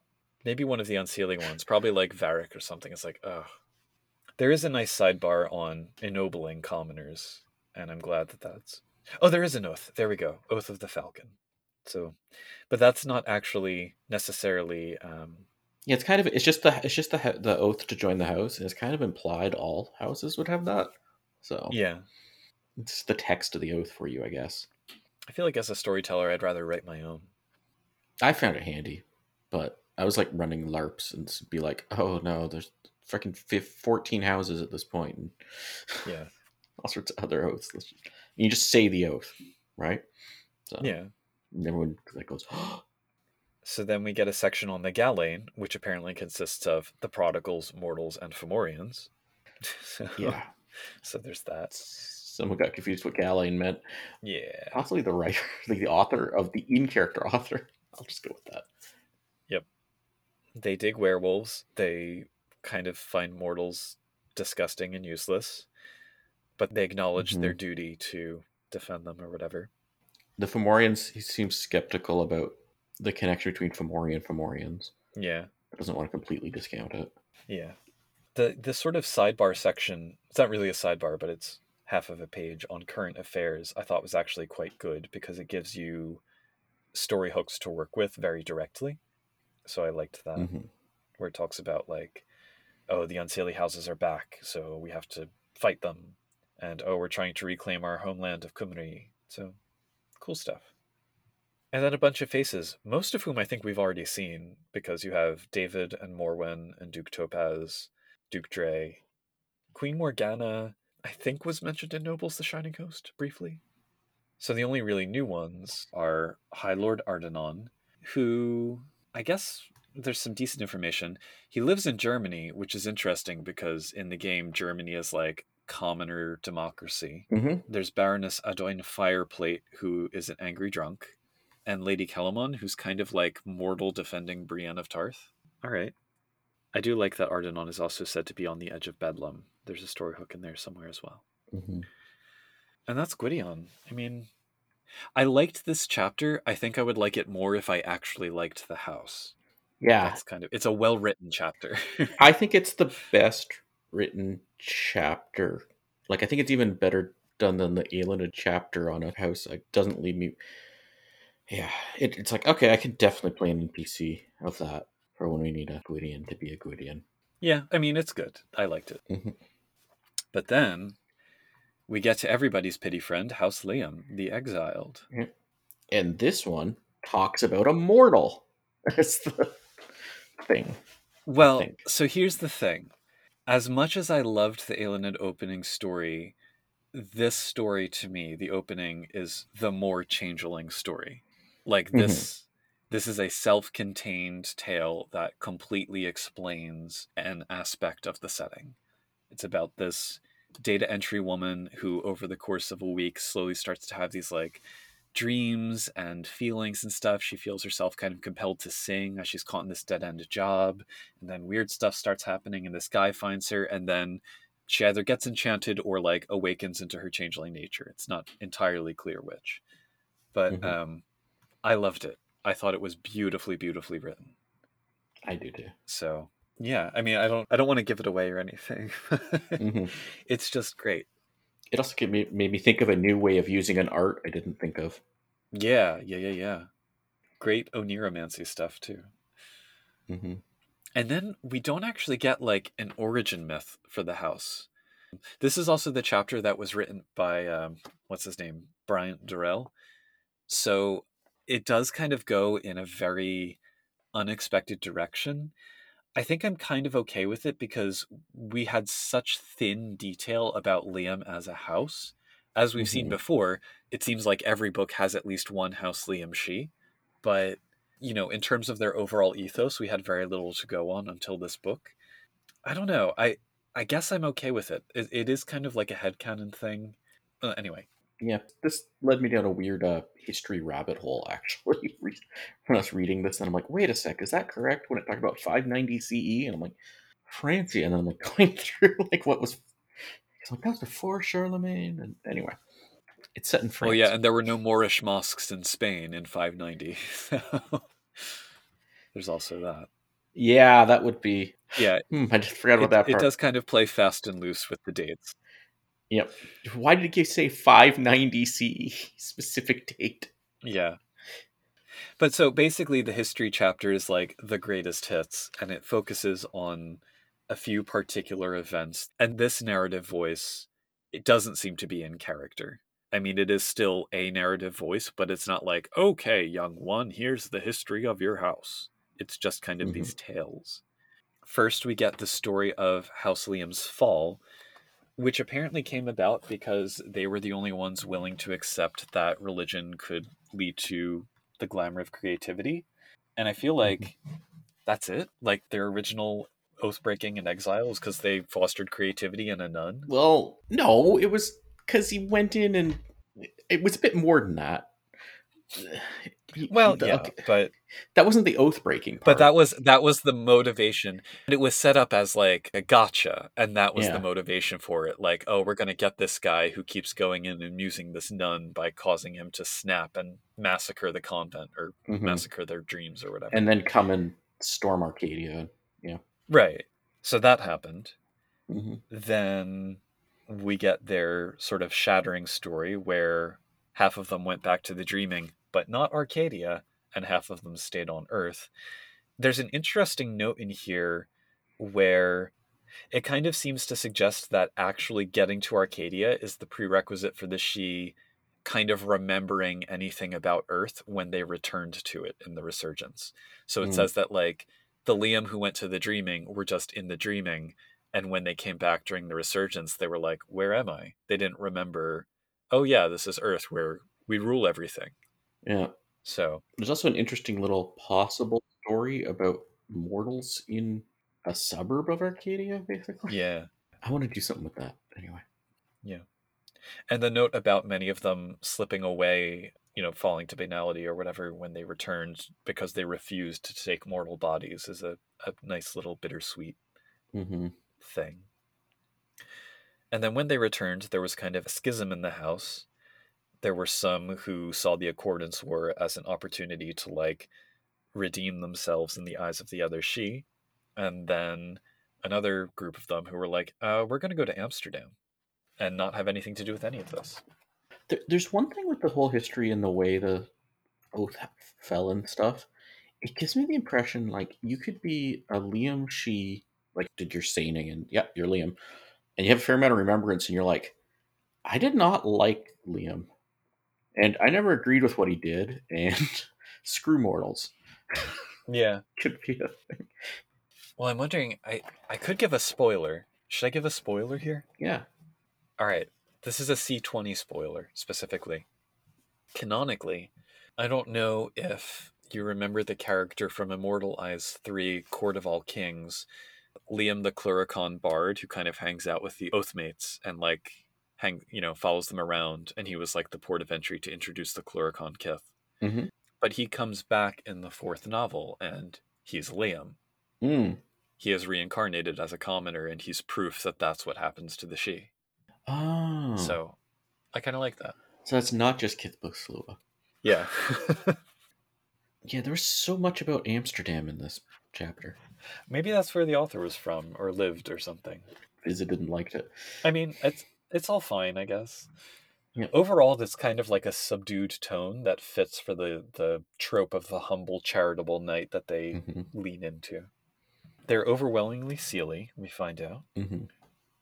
Speaker 3: Maybe one of the Unseelie ones, probably like Varich or something. It's like, ugh. There is a nice sidebar on ennobling commoners, and I'm glad that that's. Oh, there is an oath. There we go. Oath of the Falcon. So, but that's not actually necessarily. Um,
Speaker 2: Yeah, it's kind of it's just the it's just the the oath to join the house, and it's kind of implied all houses would have that. So
Speaker 3: yeah,
Speaker 2: it's the text of the oath for you, I guess.
Speaker 3: I feel like as a storyteller, I'd rather write my own.
Speaker 2: I found it handy, but I was like running LARPs and be like, oh no, there's freaking 14 houses at this point, and
Speaker 3: Yeah,
Speaker 2: all sorts of other oaths. You just say the oath, right? So
Speaker 3: yeah.
Speaker 2: everyone like goes, oh,
Speaker 3: So then we get a section on the Gallain, which apparently consists of the prodigals, mortals, and Fomorians. so,
Speaker 2: yeah.
Speaker 3: So there's that.
Speaker 2: Someone got confused what Gallain meant.
Speaker 3: Yeah.
Speaker 2: Possibly the writer, the author of the in-character author. I'll just go with that. Yep.
Speaker 3: They dig werewolves. They kind of find mortals disgusting and useless, but they acknowledge their duty to defend them or whatever.
Speaker 2: The Fomorians, he seems skeptical about the connection between Fomori and Fomorians.
Speaker 3: Yeah,
Speaker 2: Doesn't want to completely discount it.
Speaker 3: yeah. The the sort of sidebar section, it's not really a sidebar, but it's half of a page on current affairs, I thought was actually quite good because it gives you story hooks to work with very directly. So I liked that.
Speaker 2: Mhm.
Speaker 3: where it talks about like, oh, the unseelie houses are back, so we have to fight them, and oh, we're trying to reclaim our homeland of Cymru. So, cool stuff. And then a bunch of faces, most of whom I think we've already seen, because you have David and Morwen and Duke Topaz, Duke Dray, Queen Morgana. I think was mentioned in Nobles the Shining Host briefly. So the only really new ones are High Lord Ardenon, who I guess there's some decent information. He lives in Germany, which is interesting because in the game Germany is like commoner democracy.
Speaker 2: Mm-hmm.
Speaker 3: There's Baroness Adoin Fireplate, who is an angry drunk, and Lady Kellamon, who's kind of like mortal defending Brienne of Tarth. All right. I do like that Ardenon is also said to be on the edge of Bedlam. There's a story hook in there somewhere as well.
Speaker 2: Mm-hmm.
Speaker 3: And that's Gwydion. I mean, I liked this chapter. I think I would like it more if I actually liked the house.
Speaker 2: Yeah,
Speaker 3: That's kind of it's a well written chapter.
Speaker 2: I think it's the best written chapter. Like, I think it's even better done than the Eiluned chapter on a house. Like, doesn't leave me. Yeah, it, it's like okay, I can definitely play an NPC of that for when we need a Gwydion to be a Gwydion.
Speaker 3: yeah, I mean it's good. I liked it.
Speaker 2: Mhm.
Speaker 3: But then we get to everybody's pity friend, House Liam, the exiled.
Speaker 2: And this one talks about a mortal. That's the thing.
Speaker 3: Well, so here's the thing. As much as I loved the Eiluned opening story, this story to me, the opening, is the more changeling story. Like
Speaker 2: Mhm.
Speaker 3: this this is a self-contained tale that completely explains an aspect of the setting. It's about this data entry woman who over the course of a week slowly starts to have these like dreams and feelings and stuff. She feels herself kind of compelled to sing as she's caught in this dead end job. And then weird stuff starts happening, and this guy finds her, and then she either gets enchanted or like awakens into her changeling nature. It's not entirely clear which. But
Speaker 2: Mhm.
Speaker 3: um, I loved it. I thought it was beautifully, beautifully written.
Speaker 2: I do too.
Speaker 3: So yeah, I mean, I don't, I don't want to give it away or anything.
Speaker 2: hmm
Speaker 3: it's just great.
Speaker 2: It also me, made me think of a new way of using an art I didn't think of.
Speaker 3: Yeah, yeah, yeah, yeah. Great Oniromancy stuff too.
Speaker 2: hmm
Speaker 3: And then we don't actually get like an origin myth for the house. This is also the chapter that was written by um, what's his name, Bryant Durrell. So it does kind of go in a very unexpected direction. I think I'm kind of okay with it because we had such thin detail about Liam as a house. As we've seen
Speaker 2: Mhm.
Speaker 3: before, it seems like every book has at least one house Liam Sidhe. But, you know, in terms of their overall ethos, we had very little to go on until this book. I don't know. I I guess I'm okay with it. It, it is kind of like a headcanon thing. Uh, anyway,
Speaker 2: Yeah, this led me down a weird uh, history rabbit hole, actually. When I was reading this, and I'm like, wait a sec, is that correct when it talked about 590 CE? And I'm like, Francia. And then I'm like going through like what was. It's like, that was before Charlemagne. And anyway, it's set in France.
Speaker 3: Oh yeah, and there were no Moorish mosques in Spain in 590. There's also that.
Speaker 2: Yeah, that would be.
Speaker 3: Yeah,
Speaker 2: Hmm, I just forgot
Speaker 3: it,
Speaker 2: about that
Speaker 3: it does kind of play fast and loose with the dates.
Speaker 2: Yep. Why did you say 590 CE? Specific date.
Speaker 3: Yeah. But so basically, the history chapter is like the greatest hits, and it focuses on a few particular events. And this narrative voice, it doesn't seem to be in character. I mean, it is still a narrative voice, but it's not like, okay, young one, here's the history of your house. It's just kind of
Speaker 2: Mhm.
Speaker 3: these tales. First, we get the story of House Liam's fall, which apparently came about because they were the only ones willing to accept that religion could lead to the glamour of creativity. And I feel like mm-hmm. that's it. Like their original oath breaking and exile was because they fostered creativity in a nun.
Speaker 2: Well, no, it was because he went in and it was a bit more than that.
Speaker 3: Well,
Speaker 2: the-
Speaker 3: yeah,
Speaker 2: okay,
Speaker 3: but
Speaker 2: that wasn't the oath breaking part.
Speaker 3: but that was that was the motivation. And it was set up as like a gotcha, and that was
Speaker 2: Yeah.
Speaker 3: the motivation for it. Like, oh, we're gonna get this guy who keeps going in and amusing this nun by causing him to snap and massacre the convent or
Speaker 2: Mhm.
Speaker 3: massacre their dreams or whatever.
Speaker 2: and then come and storm Arcadia. Yeah.
Speaker 3: Right. So that happened.
Speaker 2: hmm
Speaker 3: then we get their sort of shattering story where half of them went back to the dreaming, but not Arcadia, and half of them stayed on Earth. There's an interesting note in here where it kind of seems to suggest that actually getting to Arcadia is the prerequisite for the Sidhe kind of remembering anything about Earth when they returned to it in the resurgence. So it
Speaker 2: Hmm.
Speaker 3: says that like the Liam who went to the dreaming were just in the dreaming And when they came back during the resurgence, they were like, Where am I? They didn't remember, oh, yeah, this is Earth where we rule everything.
Speaker 2: Yeah.
Speaker 3: So,
Speaker 2: There's also an interesting little possible story about mortals in a suburb of Arcadia, basically.
Speaker 3: yeah.
Speaker 2: I want to do something with that anyway. Yeah.
Speaker 3: And the note about many of them slipping away, you know, falling to banality or whatever when they returned because they refused to take mortal bodies is a, a nice little bittersweet
Speaker 2: Mm-hmm.
Speaker 3: thing. And then when they returned, there was kind of a schism in the house. There were some who saw the Accordance War as an opportunity to, like, redeem themselves in the eyes of the other Sidhe. And then another group of them who were like, uh, we're going to go to Amsterdam and not have anything to do with any of this.
Speaker 2: There, there's one thing with the whole history and the way the oath fell and stuff. It gives me the impression like you could be a Liam Sidhe, like did your Saining, and yep, you're Liam, and you have a fair amount of remembrance, and you're like, I did not like Liam, and I never agreed with what he did, and screw mortals.
Speaker 3: Yeah.
Speaker 2: Could be a thing.
Speaker 3: Well, I'm wondering, I, I could give a spoiler. Should I give a spoiler here?
Speaker 2: Yeah.
Speaker 3: All right, this is a C20 spoiler specifically. Canonically, I don't know if you remember the character from Immortal Eyes 3 Court of All Kings, Liam the Clurichaun Bard, who kind of hangs out with the Oathmates and like hang, you know, follows them around, and he was like the port of entry to introduce the Clurichaun Kith.
Speaker 2: Mhm.
Speaker 3: But he comes back in the fourth novel, and he's Liam.
Speaker 2: Mm.
Speaker 3: He is reincarnated as a commoner, and he's proof that that's what happens to the Sidhe.
Speaker 2: Oh. So,
Speaker 3: I kind of like that.
Speaker 2: so that's not just Kithbook Sluagh.
Speaker 3: Yeah.
Speaker 2: Yeah, there was so much about Amsterdam in this chapter.
Speaker 3: Maybe that's where the author was from or lived or something.
Speaker 2: Visited and liked it.
Speaker 3: I mean, it's it's all fine, I guess.
Speaker 2: Yeah.
Speaker 3: Overall, it's kind of like a subdued tone that fits for the the trope of the humble charitable knight that they
Speaker 2: hmm
Speaker 3: lean into. They're overwhelmingly Seelie, we find out,
Speaker 2: hmm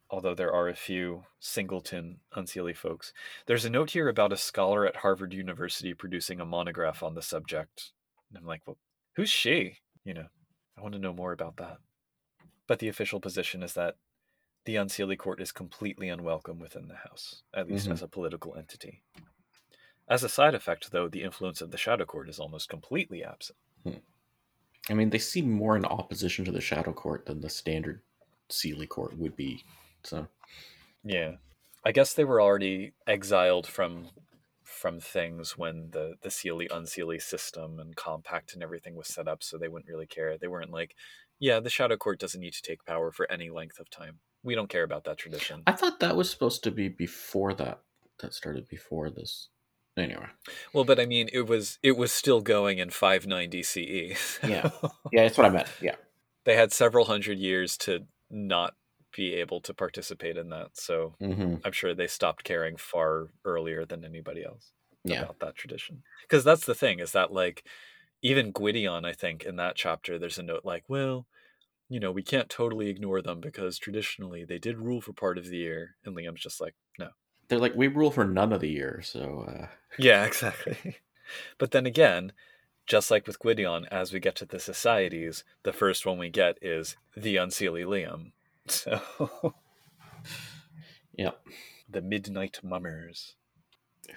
Speaker 3: although there are a few singleton unseelie folks. There's a note here about a scholar at Harvard University producing a monograph on the subject. And I'm like, well, who's she? You know, I want to know more about that. But the official position is that the Unseelie court is completely unwelcome within the house, at least
Speaker 2: Mhm.
Speaker 3: as a political entity. As a side effect, though, the influence of the Shadow Court is almost completely absent.
Speaker 2: I mean, they seem more in opposition to the Shadow Court than the standard Seelie Court would be. So,
Speaker 3: Yeah, I guess they were already exiled from from things when the the Seelie Unseelie system and compact and everything was set up, so they wouldn't really care. They weren't like, yeah, the Shadow Court doesn't need to take power for any length of time. We don't care about that tradition.
Speaker 2: I thought that was supposed to be before that. That started before this. Anyway,
Speaker 3: Well, but I mean, it was it was still going in 590 CE.
Speaker 2: Yeah. yeah, that's what I meant. Yeah,
Speaker 3: they had several hundred years to not be able to participate in that, so
Speaker 2: hmm
Speaker 3: I'm sure they stopped caring far earlier than anybody else.
Speaker 2: yeah,
Speaker 3: about that tradition. Because that's the thing is that like even Gwydion, I think in that chapter, there's a note like, well, you know, we can't totally ignore them because traditionally they did rule for part of the year, and Liam's just like, no.
Speaker 2: they're like we rule for none of the year. So, uh,
Speaker 3: Yeah, exactly. but then again, just like with Gwydion, as we get to the societies, the first one we get is the Unseelie Liam. So
Speaker 2: yeah,
Speaker 3: the Midnight Mummers.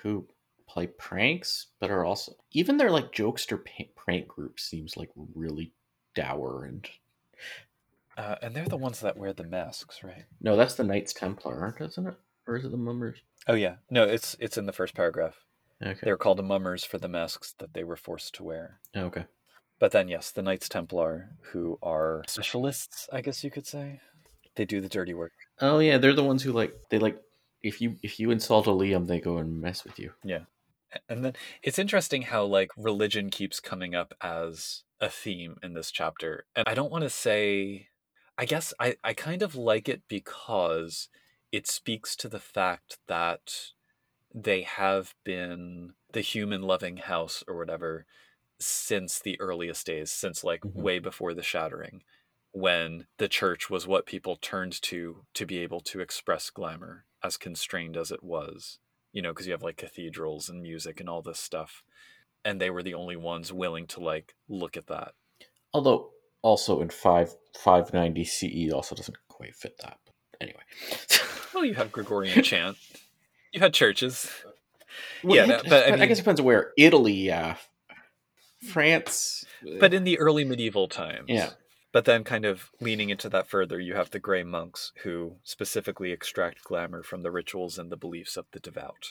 Speaker 2: who play pranks, but are also even their like jokester prank group seems like really dour and
Speaker 3: Uh, and they're the ones that wear the masks, right?
Speaker 2: no, that's the Knights Templar, aren't it? Isn't it? Or is it the Mummers?
Speaker 3: Oh yeah, no, it's it's in the first paragraph.
Speaker 2: Okay.
Speaker 3: They were called the mummers for the masks that they were forced to wear.
Speaker 2: Okay.
Speaker 3: But then, yes, the Knights Templar, who are specialists, I guess you could say, they do the dirty work.
Speaker 2: Oh yeah, they're the ones who like they like if you if you insult a Liam, they go and mess with you.
Speaker 3: Yeah, and then it's interesting how like religion keeps coming up as a theme in this chapter. And I don't want to say, I guess I, I kind of like it because it speaks to the fact that they have been the human loving house or whatever since the earliest days, since like
Speaker 2: Mhm.
Speaker 3: way before the shattering, when the church was what people turned to to be able to express glamour, as constrained as it was you know, because you have like cathedrals and music and all this stuff. And they were the only ones willing to like look at that.
Speaker 2: Although also in five five ninety CE also doesn't quite fit that. But anyway.
Speaker 3: Well, you have Gregorian chant. You had churches.
Speaker 2: Well,
Speaker 3: Yeah, that- but I
Speaker 2: I guess it depends where. Italy, yeah. France.
Speaker 3: Uh, but in the early medieval times.
Speaker 2: Yeah.
Speaker 3: But then, kind of leaning into that further, you have the Grey Monks who specifically extract glamour from the rituals and the beliefs of the devout.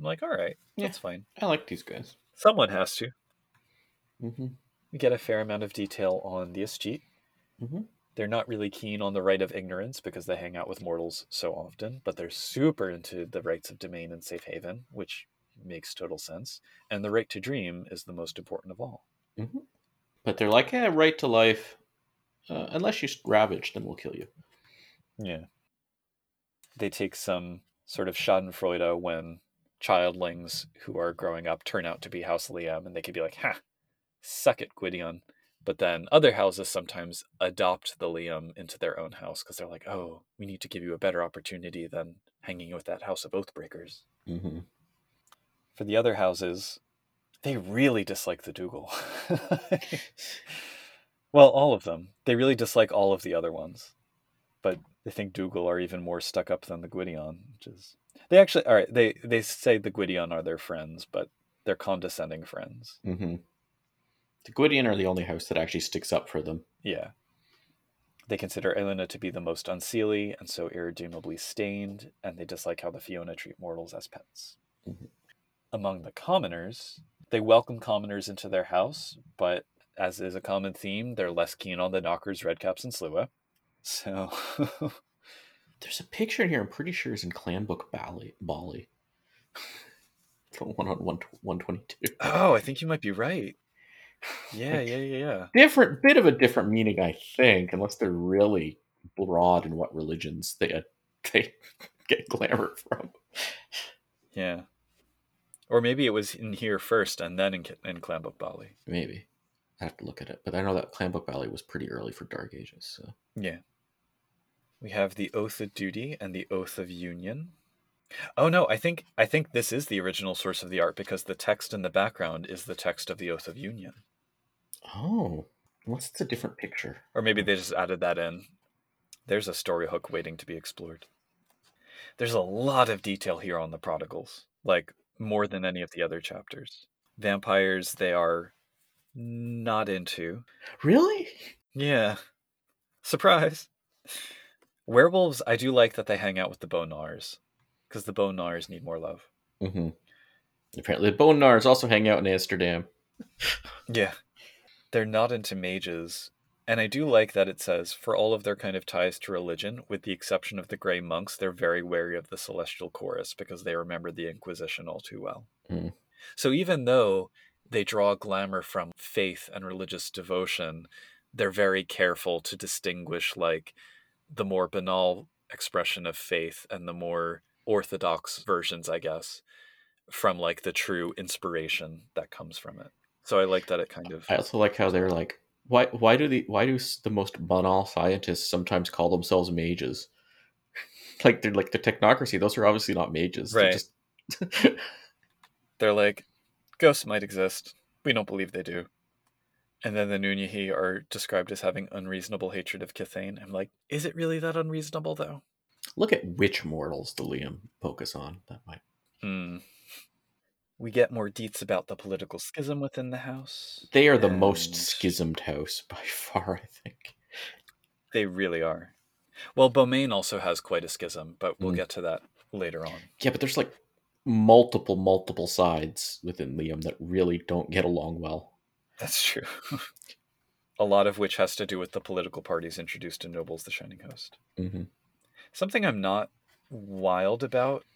Speaker 3: I'm like, all right,
Speaker 2: Yeah.
Speaker 3: that's fine.
Speaker 2: I like these guys.
Speaker 3: Someone has to.
Speaker 2: hmm
Speaker 3: We get a fair amount of detail on the Escheat.
Speaker 2: Mhm.
Speaker 3: They're not really keen on the right of ignorance because they hang out with mortals so often, but they're super into the rights of domain and safe haven, which makes total sense. And the right to dream is the most important of all.
Speaker 2: But they're like, yeah, right to life. Uh, unless you ravage, then we'll kill you.
Speaker 3: Yeah. They take some sort of schadenfreude when childlings who are growing up turn out to be House Liam, and they could be like, ha, suck it, Gwydion. But then other houses sometimes adopt the Liam into their own house because they're like, oh, we need to give you a better opportunity than hanging with that house of Oathbreakers.
Speaker 2: hmm
Speaker 3: For the other houses, they really dislike the Dougal. well, all of them. They really dislike all of the other ones. But they think Dougal are even more stuck up than the Gwydion, which is they actually all right, they they say the Gwydion are their friends, but they're condescending friends.
Speaker 2: hmm The Gwydion are the only house that actually sticks up for them.
Speaker 3: Yeah. They consider Eiluned to be the most unseelie and so irredeemably stained, and they dislike how the Fiona treat mortals as pets.
Speaker 2: Mhm.
Speaker 3: Among the commoners, they welcome commoners into their house, but as is a common theme, they're less keen on the knockers, redcaps, and sluagh. So,
Speaker 2: There's a picture in here. I'm pretty sure is in Clan Book Baali. Baali. the one on one one twenty two.
Speaker 3: oh, I think you might be right. Yeah, yeah, yeah, yeah.
Speaker 2: Different bit of a different meaning, I think, unless they're really broad in what religions they uh, they get glamour from.
Speaker 3: Yeah. Or maybe it was in here first and then in, in Clan Book Baali.
Speaker 2: Maybe I have to look at it, but I know that Clan Book Baali was pretty early for Dark Ages. So
Speaker 3: Yeah. We have the Oath of Duty and the Oath of Union. Oh no, I think I think this is the original source of the art because the text in the background is the text of the Oath of Union.
Speaker 2: oh, unless it's a different picture.
Speaker 3: Or maybe they just added that in. There's a story hook waiting to be explored. There's a lot of detail here on the prodigals, like more than any of the other chapters. Vampires they are not into.
Speaker 2: Really?
Speaker 3: Yeah. Surprise. Werewolves, I do like that they hang out with the Bone Gnawers. Because the Bone Gnawers need more love.
Speaker 2: Mm-hmm. Apparently, the Bone Gnawers also hang out in Amsterdam.
Speaker 3: Yeah. They're not into mages. And I do like that it says, for all of their kind of ties to religion, with the exception of the Grey Monks, they're very wary of the Celestial Chorus because they remember the Inquisition all too well.
Speaker 2: Mm.
Speaker 3: So even though they draw glamour from faith and religious devotion, they're very careful to distinguish, like, the more banal expression of faith and the more orthodox versions, I guess, from like the true inspiration that comes from it. So I like that it kind of
Speaker 2: I also like how they're like, why? Why do the why do the most banal scientists sometimes call themselves mages? like they're like the technocracy. Those are obviously not mages. They're
Speaker 3: Right.
Speaker 2: just-
Speaker 3: they're like ghosts might exist. We don't believe they do. And then the Nunnehi are described as having unreasonable hatred of Kithain. I'm like, is it really that unreasonable though?
Speaker 2: Look at which mortals the Liam focus on. That might.
Speaker 3: Hmm. We get more deets about the political schism within the house.
Speaker 2: They are the most schismed house by far. I think.
Speaker 3: They really are. Well, Beaumayn also has quite a schism, but we'll
Speaker 2: Mm.
Speaker 3: get to that later on.
Speaker 2: Yeah, but there's like multiple, multiple sides within Liam that really don't get along well.
Speaker 3: That's true. a lot of which has to do with the political parties introduced in Nobles the Shining Host.
Speaker 2: hmm
Speaker 3: Something I'm not wild about,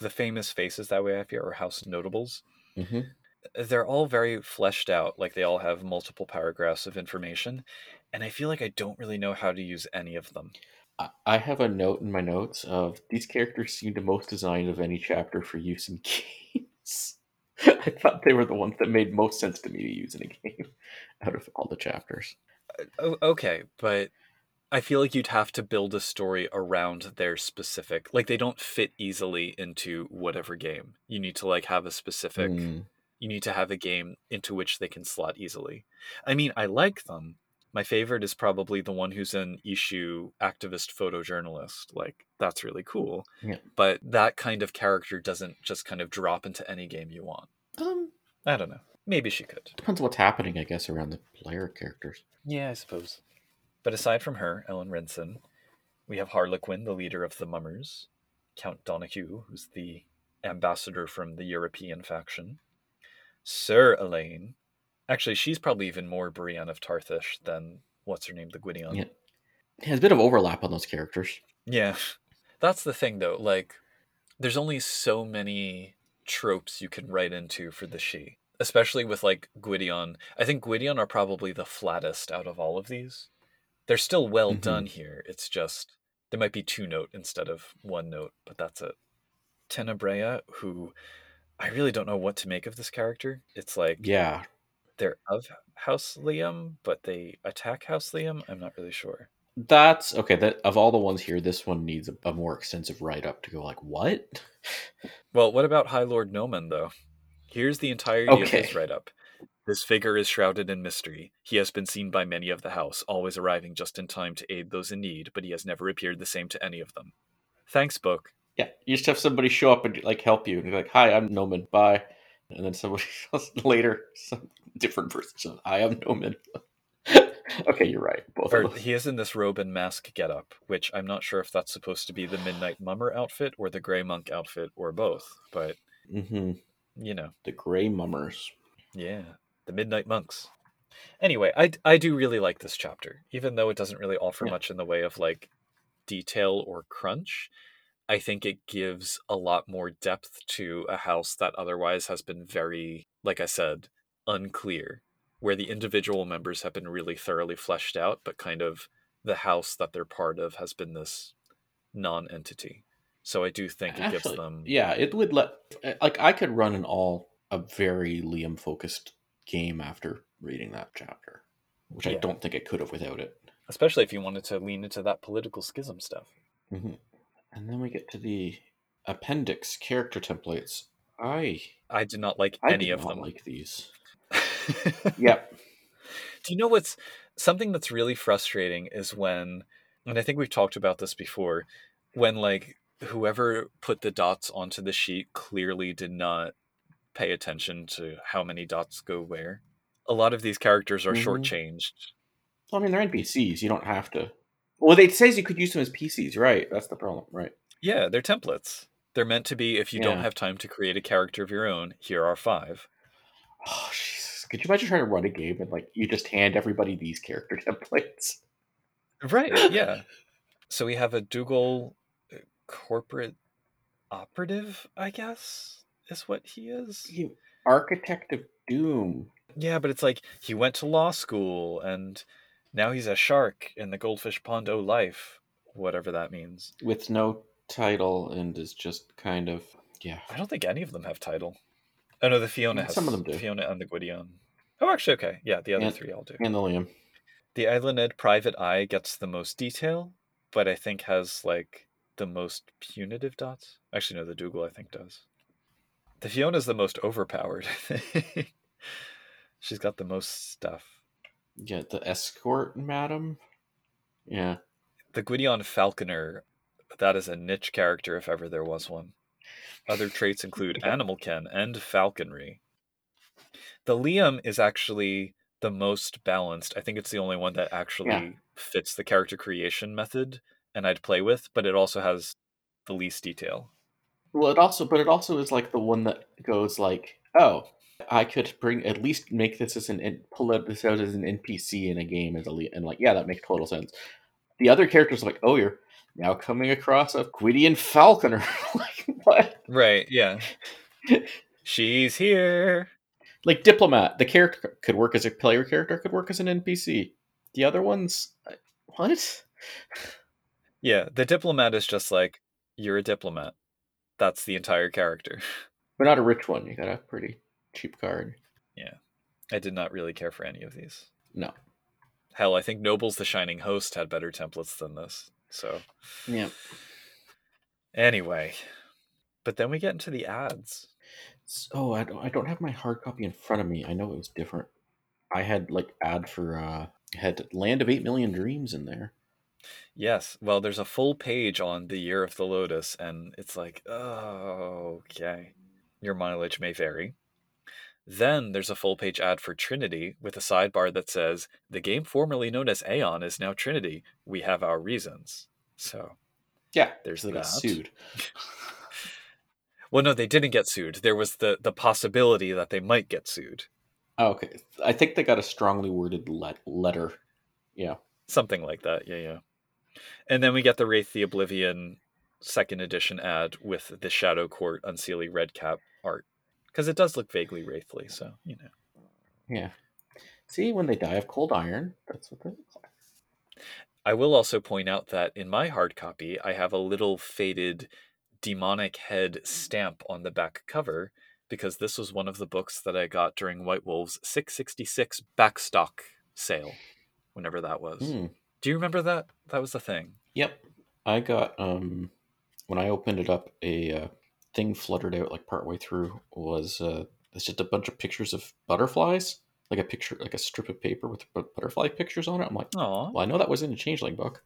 Speaker 3: the famous faces that we have here are House Notables.
Speaker 2: hmm
Speaker 3: They're all very fleshed out, like they all have multiple paragraphs of information, and I feel like I don't really know how to use any of them.
Speaker 2: I- I have a note in my notes of these characters seem the most designed of any chapter for use in games. I thought they were the ones that made most sense to me to use in a game out of all the chapters.
Speaker 3: Okay, but I feel like you'd have to build a story around their specific. Like they don't fit easily into whatever game. You need to like have a specific.
Speaker 2: Mm,
Speaker 3: You need to have a game into which they can slot easily. I mean, I like them, My favorite is probably the one who's an issue activist photojournalist. Like that's really cool.
Speaker 2: Yeah.
Speaker 3: But that kind of character doesn't just kind of drop into any game you want.
Speaker 2: Um,
Speaker 3: I don't know. Maybe she could.
Speaker 2: depends on what's happening, I guess, around the player characters.
Speaker 3: Yeah, I suppose. But aside from her, Ellen Rinson, we have Harlequin, the leader of the Mummers, Count Donahue, who's the ambassador from the European faction, Sir Elaine. Actually, she's probably even more Brienne of Tarthish than what's her name, the Gwydion.
Speaker 2: Yeah. There's a bit of overlap on those characters.
Speaker 3: Yeah. That's the thing though, like there's only so many tropes you can write into for the Sidhe. Especially with like Gwydion. I think Gwydion are probably the flattest out of all of these. They're still well
Speaker 2: Mhm.
Speaker 3: done here. It's just there might be two note instead of one note, but that's it. Tenebrea, who I really don't know what to make of this character. It's like
Speaker 2: Yeah,
Speaker 3: they're of House Liam, but they attack House Liam. I'm not really sure.
Speaker 2: that's okay. That of all the ones here, this one needs a, a more extensive write up to go like what?
Speaker 3: Well, what about High Lord Noman, though? Here's the entirety of his
Speaker 2: Okay.
Speaker 3: write up. This figure is shrouded in mystery. He has been seen by many of the house, always arriving just in time to aid those in need, but he has never appeared the same to any of them. Thanks, book.
Speaker 2: Yeah, you just have somebody show up and like help you, and you're like, "Hi, I'm Noman. Bye," and then somebody else later, some different person, says, "Hi, I'm Noman." okay, you're right. Both
Speaker 3: Or
Speaker 2: of them.
Speaker 3: he is in this robe and mask getup, which I'm not sure if that's supposed to be the Midnight Mummer outfit or the Grey Monk outfit or both, but
Speaker 2: hmm
Speaker 3: you know,
Speaker 2: The Gray Mummers.
Speaker 3: yeah, the Midnight Monks. Anyway, I, I do really like this chapter, even though it doesn't really offer
Speaker 2: Yeah.
Speaker 3: much in the way of like detail or crunch. I think it gives a lot more depth to a house that otherwise has been very, like I said, unclear, where the individual members have been really thoroughly fleshed out, but kind of the house that they're part of has been this non entity. So I do think it gives
Speaker 2: Actually,
Speaker 3: them.
Speaker 2: Yeah, it would let like I could run an all a very Liam focused game after reading that chapter, which I don't think it could have without it.
Speaker 3: Especially if you wanted to lean into that political schism stuff.
Speaker 2: hmm And then we get to the appendix character templates. I
Speaker 3: I do not like
Speaker 2: I
Speaker 3: any of them.
Speaker 2: like these. Yep.
Speaker 3: Do you know what's something that's really frustrating is when, and I think we've talked about this before, when like whoever put the dots onto the sheet clearly did not pay attention to how many dots go where. A lot of these characters are
Speaker 2: Mhm.
Speaker 3: shortchanged.
Speaker 2: I mean, they're NPCs. You don't have to. Well, it says you could use them as PCs, right? That's the problem, right?
Speaker 3: Yeah, they're templates. They're meant to be if you don't have time to create a character of your own, here are five.
Speaker 2: Oh, Jesus. Could you imagine trying to run a game and like you just hand everybody these character templates?
Speaker 3: Right, yeah. so we have a Dougal uh, corporate operative, I guess, is what he is.
Speaker 2: You architect of doom.
Speaker 3: Yeah, but it's like he went to law school and now he's a shark in the goldfish pond o life, whatever that means.
Speaker 2: with no title and is just kind of yeah.
Speaker 3: I don't think any of them have title. Oh no, the Fiona has
Speaker 2: some of them do.
Speaker 3: Fiona and the Gwydion. Oh, actually, okay. Yeah, the other
Speaker 2: And-
Speaker 3: three all do.
Speaker 2: And the Liam.
Speaker 3: The Eiluned Private Eye gets the most detail, but I think has like the most punitive dots. Actually, no, the Dougal I think does. The Fiona's the most overpowered. She's got the most stuff.
Speaker 2: Yeah, the escort madam. Yeah.
Speaker 3: The Gwydion Falconer, that is a niche character if ever there was one. Other traits include animal ken and falconry. The Liam is actually the most balanced. I think it's the only one that actually
Speaker 2: Yeah.
Speaker 3: fits the character creation method and I'd play with, but it also has the least detail.
Speaker 2: Well, it also, but it also is like the one that goes like, oh, I could bring at least make this as an pull this out as an NPC in a game as a Liam, and like, yeah, that makes total sense. The other characters are like, oh, you're now coming across a Gwydion Falconer. like what?
Speaker 3: Right, yeah. She's here.
Speaker 2: Like diplomat, the character could work as a player character, could work as an NPC. The other ones, what?
Speaker 3: Yeah, the diplomat is just like, you're a diplomat. That's the entire character.
Speaker 2: But not a rich one. You got a pretty cheap card. Yeah.
Speaker 3: I did not really care for any of these.
Speaker 2: No.
Speaker 3: Hell, I think Noble's the Shining Host had better templates than this. So,
Speaker 2: Yeah.
Speaker 3: anyway. But then we get into the ads.
Speaker 2: So oh, I don't, I don't have my hard copy in front of me. I know it was different. I had like ad for uh Had Land of Eight Million Dreams in there.
Speaker 3: Yes. Well, there's a full page on the Year of the Lotus, and it's like, oh, okay. Your mileage may vary. Then there's a full page ad for Trinity with a sidebar that says, The game formerly known as Aeon is now Trinity. We have our reasons. So
Speaker 2: Yeah,
Speaker 3: there's
Speaker 2: they got
Speaker 3: that.
Speaker 2: sued.
Speaker 3: Well, no, they didn't get sued. There was the, the possibility that they might get sued.
Speaker 2: Oh, okay, I think they got a strongly worded let- letter. Yeah,
Speaker 3: Something like that. Yeah, yeah. And then we get the Wraith the Oblivion second edition ad with the Shadow Court Unseelie red cap art. Because it does look vaguely wraithly, so, you know.
Speaker 2: yeah. See, when they die of cold iron, that's what they look like.
Speaker 3: I will also point out that in my hard copy, I have a little faded demonic head stamp on the back cover because this was one of the books that I got during White Wolf's 666 backstock sale, whenever that was.
Speaker 2: Hmm.
Speaker 3: Do you remember that? That was the thing.
Speaker 2: Yep. I got um when I opened it up, a uh, thing fluttered out like partway through was uh it's just a bunch of pictures of butterflies, like a picture, like a strip of paper with butterfly pictures on it. I'm like,
Speaker 3: oh,
Speaker 2: well, I know that was in a changeling book.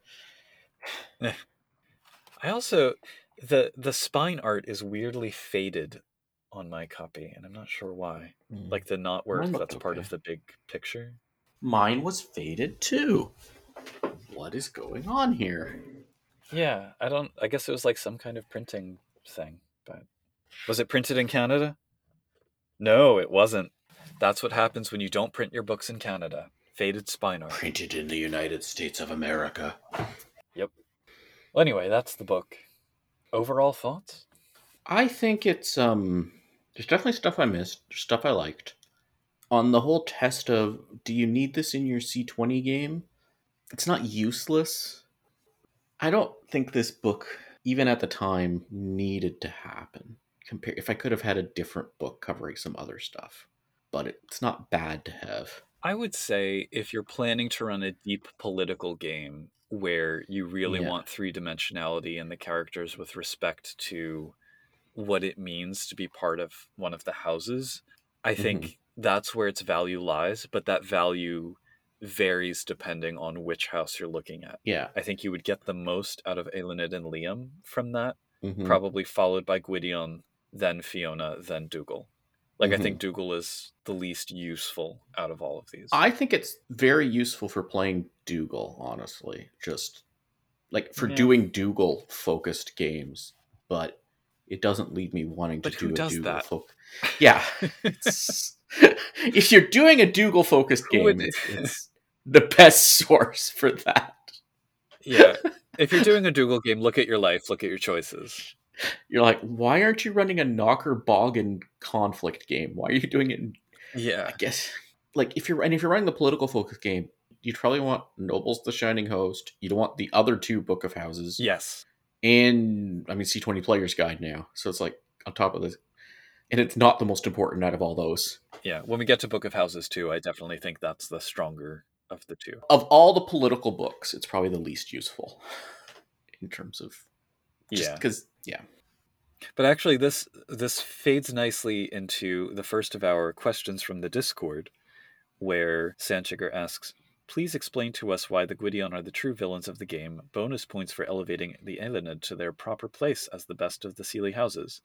Speaker 3: I also the the spine art is weirdly faded on my copy, and I'm not sure why.
Speaker 2: Hmm.
Speaker 3: Like the knot work that's
Speaker 2: looked
Speaker 3: part of the big picture.
Speaker 2: mine was faded too. What is going on here?
Speaker 3: Yeah, I don't. I guess it was like some kind of printing thing, but was it printed in Canada? No, it wasn't. That's what happens when you don't print your books in Canada. Faded spine art.
Speaker 2: Printed in the United States of America. Yep.
Speaker 3: Well, anyway, that's the book. Overall thoughts?
Speaker 2: I think it's um there's definitely stuff I missed, stuff I liked. On the whole test of do you need this in your C20 game? It's not useless. I don't think this book even at the time needed to happen. Compare if I could have had a different book covering some other stuff. But it's not bad to have.
Speaker 3: I would say if you're planning to run a deep political game where you really
Speaker 2: Yeah.
Speaker 3: want three dimensionality in the characters with respect to what it means to be part of one of the houses, I think mm-hmm. that's where its value lies, but that value varies depending on which house you're looking at.
Speaker 2: Yeah.
Speaker 3: I think you would get the most out of Eiluned and Liam from that,
Speaker 2: mhm.
Speaker 3: probably followed by Gwydion, then Fiona, then Dougal. Like I think Dougal is the least useful out of all of these.
Speaker 2: I think it's very useful for playing Dougal, honestly. Just like for
Speaker 3: Yeah.
Speaker 2: doing Dougal focused games, but it doesn't lead me wanting to
Speaker 3: But who
Speaker 2: do a Dougal
Speaker 3: that?
Speaker 2: foc- Yeah. It's- if you're doing a Dougal focused game, it's, it's the best source for that.
Speaker 3: yeah. If you're doing a Dougal game, look at your life, look at your choices.
Speaker 2: You're like, why aren't you running a Knocker Boggan conflict game? Why are you doing it in
Speaker 3: Yeah.
Speaker 2: I guess like if you're and if you're running the political focus game, you'd probably want Nobles the Shining Host. You'd want the other two Book of Houses.
Speaker 3: Yes.
Speaker 2: And I mean C twenty Player's Guide now. So it's like on top of this. And it's not the most important out of all those.
Speaker 3: Yeah. When we get to Book of Houses too, I definitely think that's the stronger of the two.
Speaker 2: Of all the political books, it's probably the least useful in terms of
Speaker 3: Yeah.
Speaker 2: because yeah.
Speaker 3: But actually, this this fades nicely into the first of our questions from the Discord, where Sanchiger asks, "Please explain to us why the Gwydion are the true villains of the game. Bonus points for elevating the Eiluned to their proper place as the best of the Seelie houses."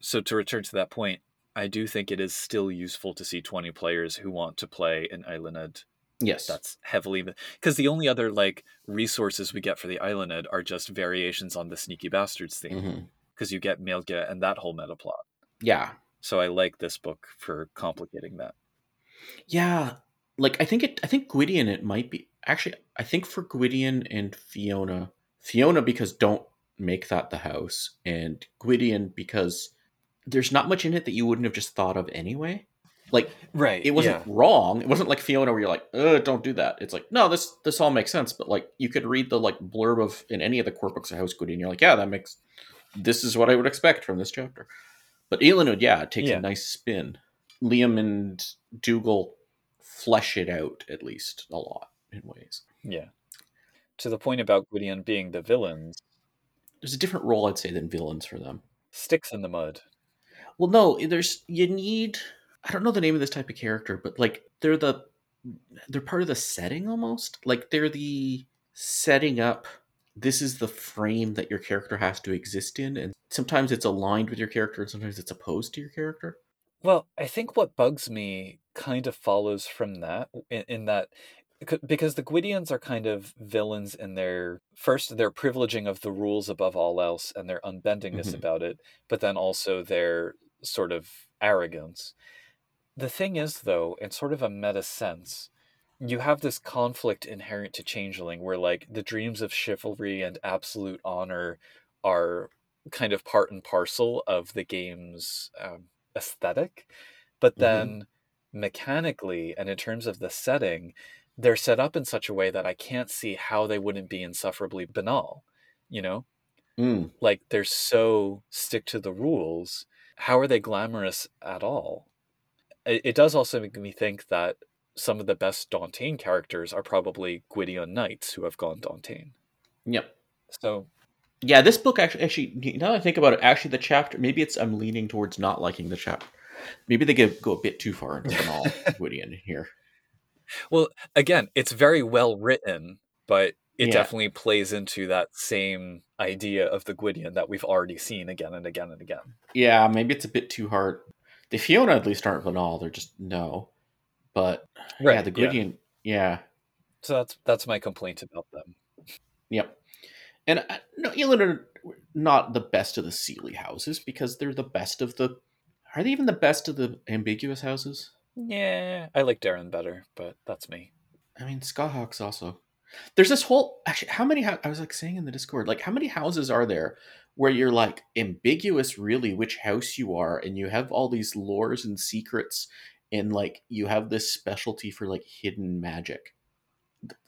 Speaker 3: So to return to that point, I do think it is still useful to see twenty players who want to play an Eiluned
Speaker 2: Yes.
Speaker 3: that's heavily because the only other like resources we get for the Eiluned are just variations on the Sneaky Bastards theme
Speaker 2: mm-hmm.
Speaker 3: because you get Melga and that whole meta plot.
Speaker 2: Yeah.
Speaker 3: So I like this book for complicating that.
Speaker 2: Yeah, like I think it. I think Gwydion. It might be actually. I think for Gwydion and Fiona, Fiona because don't make that the house, and Gwydion because there's not much in it that you wouldn't have just thought of anyway. Like
Speaker 3: Right.
Speaker 2: it wasn't wrong. It wasn't like Fiona where you're like, "Uh, don't do that." It's like, no, this this all makes sense. But like you could read the like blurb of in any of the core books of House Gwydion, you're like, yeah, that makes. This is what I would expect from this chapter. But Eiluned, yeah, it takes
Speaker 3: Yeah.
Speaker 2: a nice spin. Liam and Dougal flesh it out at least a lot in ways.
Speaker 3: Yeah. To the point about Gwydion being the villains,
Speaker 2: There's a different role, I'd say, than villains for them.
Speaker 3: sticks in the mud.
Speaker 2: Well, no, there's you need. I don't know the name of this type of character, but like they're the they're part of the setting almost. Like they're the setting up this is the frame that your character has to exist in and sometimes it's aligned with your character and sometimes it's opposed to your character.
Speaker 3: Well, I think what bugs me kind of follows from that in, in that because the Gwydians are kind of villains in their first their privileging of the rules above all else and their unbendingness
Speaker 2: Mhm.
Speaker 3: about it, but then also their sort of arrogance. The thing is, though, in sort of a meta sense, you have this conflict inherent to Changeling where, like, the dreams of chivalry and absolute honor are kind of part and parcel of the game's um, aesthetic. But
Speaker 2: Mhm.
Speaker 3: then mechanically and in terms of the setting, they're set up in such a way that I can't see how they wouldn't be insufferably banal, you know?
Speaker 2: Mm.
Speaker 3: like they're so stick to the rules how are they glamorous at all it, it does also make me think that some of the best Dauntain characters are probably Gwydion knights who have gone Dauntain.
Speaker 2: Yep.
Speaker 3: So
Speaker 2: Yeah, this book actually, actually, now that I think about it, actually the chapter, maybe it's I'm leaning towards not liking the chapter. Maybe they give, go a bit too far into banal Gwydion here.
Speaker 3: well again it's very well written but it
Speaker 2: Yeah.
Speaker 3: definitely plays into that same idea of the Gwydion that we've already seen again and again and again.
Speaker 2: Yeah, maybe it's a bit too hard. The Fiona at least aren't banal; they're just no. But yeah, the Gwydion, yeah.
Speaker 3: So that's that's my complaint about them.
Speaker 2: Yep. And uh, no, Eiluned are not the best of the Seelie houses because they're the best of the. Are they even the best of the ambiguous houses?
Speaker 3: Yeah, I like Daireann better, but that's me.
Speaker 2: I mean, Scathachs also. There's this whole actually. How many? I was like saying in the Discord, like how many houses are there where you're like ambiguous, really, which house you are, and you have all these lores and secrets, and like you have this specialty for like hidden magic.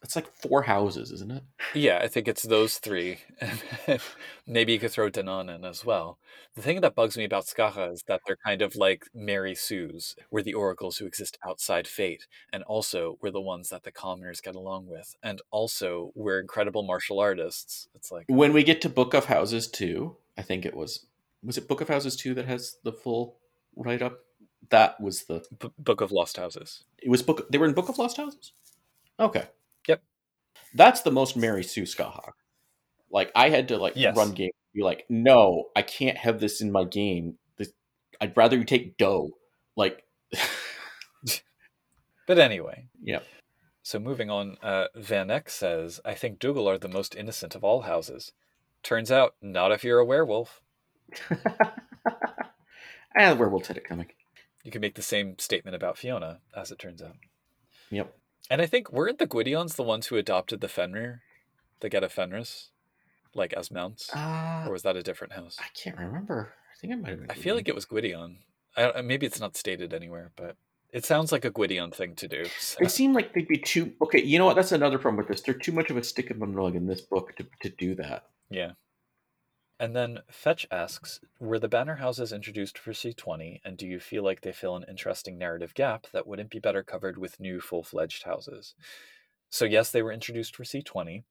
Speaker 2: It's like four houses, isn't it?
Speaker 3: Yeah, I think it's those three. Maybe you could throw Danaan in as well. The thing that bugs me about Scathach is that they're kind of like Mary Sue's. We're the oracles who exist outside fate, and also we're the ones that the commoners get along with, and also we're incredible martial artists. It's like,
Speaker 2: When we get to Book of Houses two, I think it was was it Book of Houses two that has the full write up. That was the
Speaker 3: B- Book of Lost Houses.
Speaker 2: it was book. They were in Book of Lost Houses. Okay. That's the most Mary Sue Scathach. Like I had to like
Speaker 3: Yes.
Speaker 2: run game. Be like, no, I can't have this in my game. This, I'd rather you take dough. Like,
Speaker 3: But anyway,
Speaker 2: Yep.
Speaker 3: So moving on, uh, Van Eck says, I think Dougal are the most innocent of all houses. Turns out, not if you're a werewolf.
Speaker 2: ah, werewolf had it coming.
Speaker 3: You can make the same statement about Fiona, as it turns out.
Speaker 2: Yep.
Speaker 3: And I think weren't the Gwydions the ones who adopted the Fenrir, the Get of Fenris, like as mounts,
Speaker 2: Uh,
Speaker 3: or was that a different house?
Speaker 2: I can't remember. I think it might have been.
Speaker 3: I feel like it was Gwydion. I, maybe it's not stated anywhere, but it sounds like a Gwydion thing to do. so-
Speaker 2: They seem like they'd be too. Okay, you know what? That's another problem with this. They're too much of a stick in the mud in this book to, to do that.
Speaker 3: Yeah. And then Fetch asks, were the banner houses introduced for C20, and do you feel like they fill an interesting narrative gap that wouldn't be better covered with new full fledged houses? So, yes, they were introduced for C20.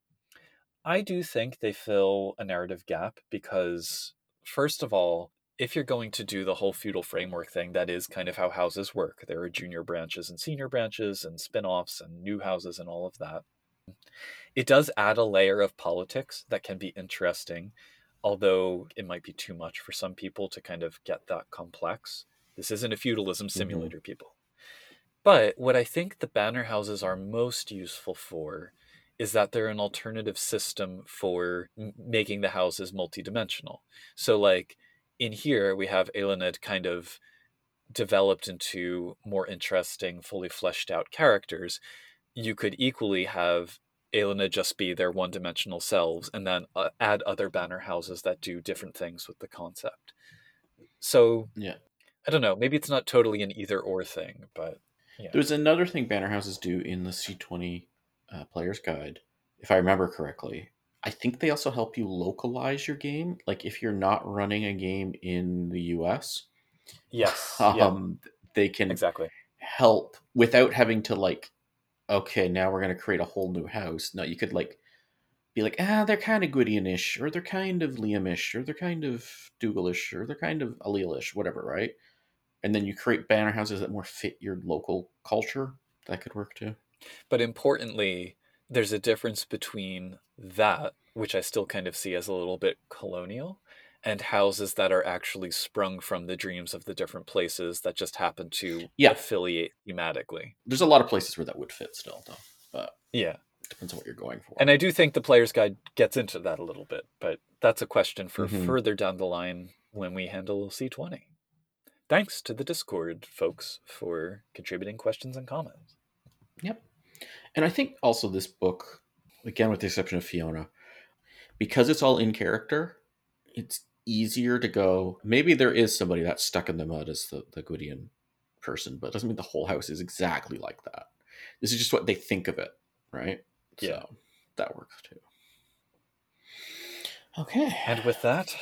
Speaker 3: I do think they fill a narrative gap because, first of all, if you're going to do the whole feudal framework thing, that is kind of how houses work. There are junior branches and senior branches and spin offs and new houses and all of that. It does add a layer of politics that can be interesting, although it might be too much for some people to kind of get that complex. This isn't a feudalism mm-hmm. simulator, people. But what I think the banner houses are most useful for is that they're an alternative system for m- making the houses multidimensional. So, like in here, we have Eiluned kind of developed into more interesting, fully fleshed out characters. You could equally have Eiluned just be their one dimensional selves and then uh, add other banner houses that do different things with the concept. So,
Speaker 2: Yeah.
Speaker 3: I don't know. Maybe it's not totally an either or thing, but yeah.
Speaker 2: There's another thing banner houses do in the C20 uh, player's guide, if I remember correctly. I think they also help you localize your game. Like if you're not running a game in the US,
Speaker 3: Yes. yeah,
Speaker 2: um, they can
Speaker 3: exactly.
Speaker 2: help without having to like, okay, now we're gonna create a whole new house. No, you could like be like, ah, they're kind of Gwydionish, or they're kind of Liamish, or they're kind of Dougal-ish, or they're kind of Aililish, whatever, right? And then you create banner houses that more fit your local culture. that could work too.
Speaker 4: But importantly, there's a difference between that, which I still kind of see as a little bit colonial, and houses that are actually sprung from the dreams of the different places that just happen to
Speaker 2: Yeah.
Speaker 4: affiliate thematically.
Speaker 2: There's a lot of places where that would fit still, though. But
Speaker 4: Yeah.
Speaker 2: depends on what you're going for.
Speaker 4: And I do think the player's guide gets into that a little bit, but that's a question for
Speaker 2: Mhm.
Speaker 4: further down the line when we handle C20. Thanks to the Discord folks for contributing questions and comments.
Speaker 2: Yep. And I think also this book, again, with the exception of Fiona, because it's all in character, it's easier to go. Maybe there is somebody that's stuck in the mud as the, the Gwydion person, but it doesn't mean the whole house is exactly like that. This is just what they think of it, right?
Speaker 4: Yeah.
Speaker 2: So that works too. Okay.
Speaker 4: And with that,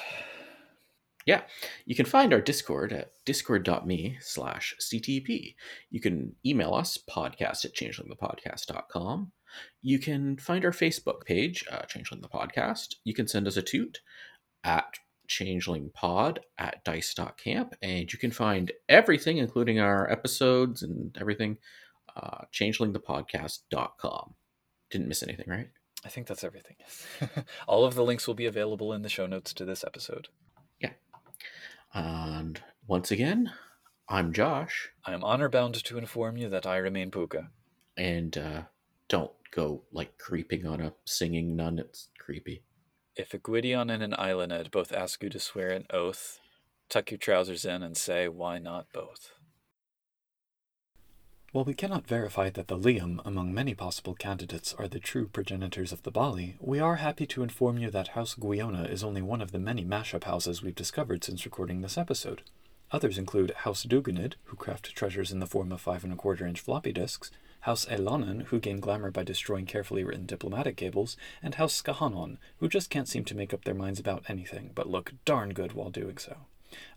Speaker 2: Yeah, you can find our Discord at discord.me slash CTP. You can email us, podcast at changelingthepodcast.com. You can find our Facebook page, uh, Changeling the Podcast. You can send us a toot at changelingpod at dice.camp. And you can find everything, including our episodes and everything, uh, changelingthepodcast.com. Didn't miss anything, right?
Speaker 4: I think that's everything. All of the links will be available in the show notes to this episode. Yeah.
Speaker 2: And once again, I'm Josh.
Speaker 4: I am honor bound to inform you that I remain Pooka.
Speaker 2: and uh, don't go like creeping on a singing nun. It's creepy.
Speaker 4: If a Gwydion and an Eiluned both ask you to swear an oath, tuck your trousers in and say, why not both?
Speaker 3: While we cannot verify that the Liam, among many possible candidates, are the true progenitors of the Baali, we are happy to inform you that House Guiona is only one of the many mashup houses we've discovered since recording this episode. Others include House Duganid, who craft treasures in the form of five and a quarter inch floppy disks, House Elonan, who gain glamour by destroying carefully written diplomatic cables, and House Skahanon, who just can't seem to make up their minds about anything, but look darn good while doing so.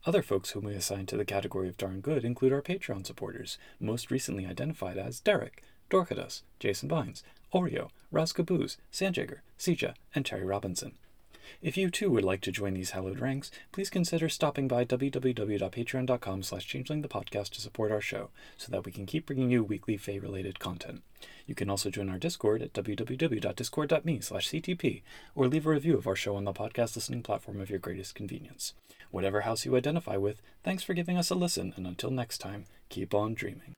Speaker 3: Other folks whom we assign to the category of darn good include our Patreon supporters, most recently identified as Derek, Dorcadus, Jason Bynes, Oreo, Raz Caboose, Sanjager, Sija, and Terry Robinson. If you too would like to join these hallowed ranks, please consider stopping by www.patreon.com slash changelingthepodcast to support our show, so that we can keep bringing you weekly Fae-related content. You can also join our Discord at www.discord.me slash ctp, or leave a review of our show on the podcast listening platform of your greatest convenience. Whatever house you identify with, thanks for giving us a listen, and until next time, keep on dreaming.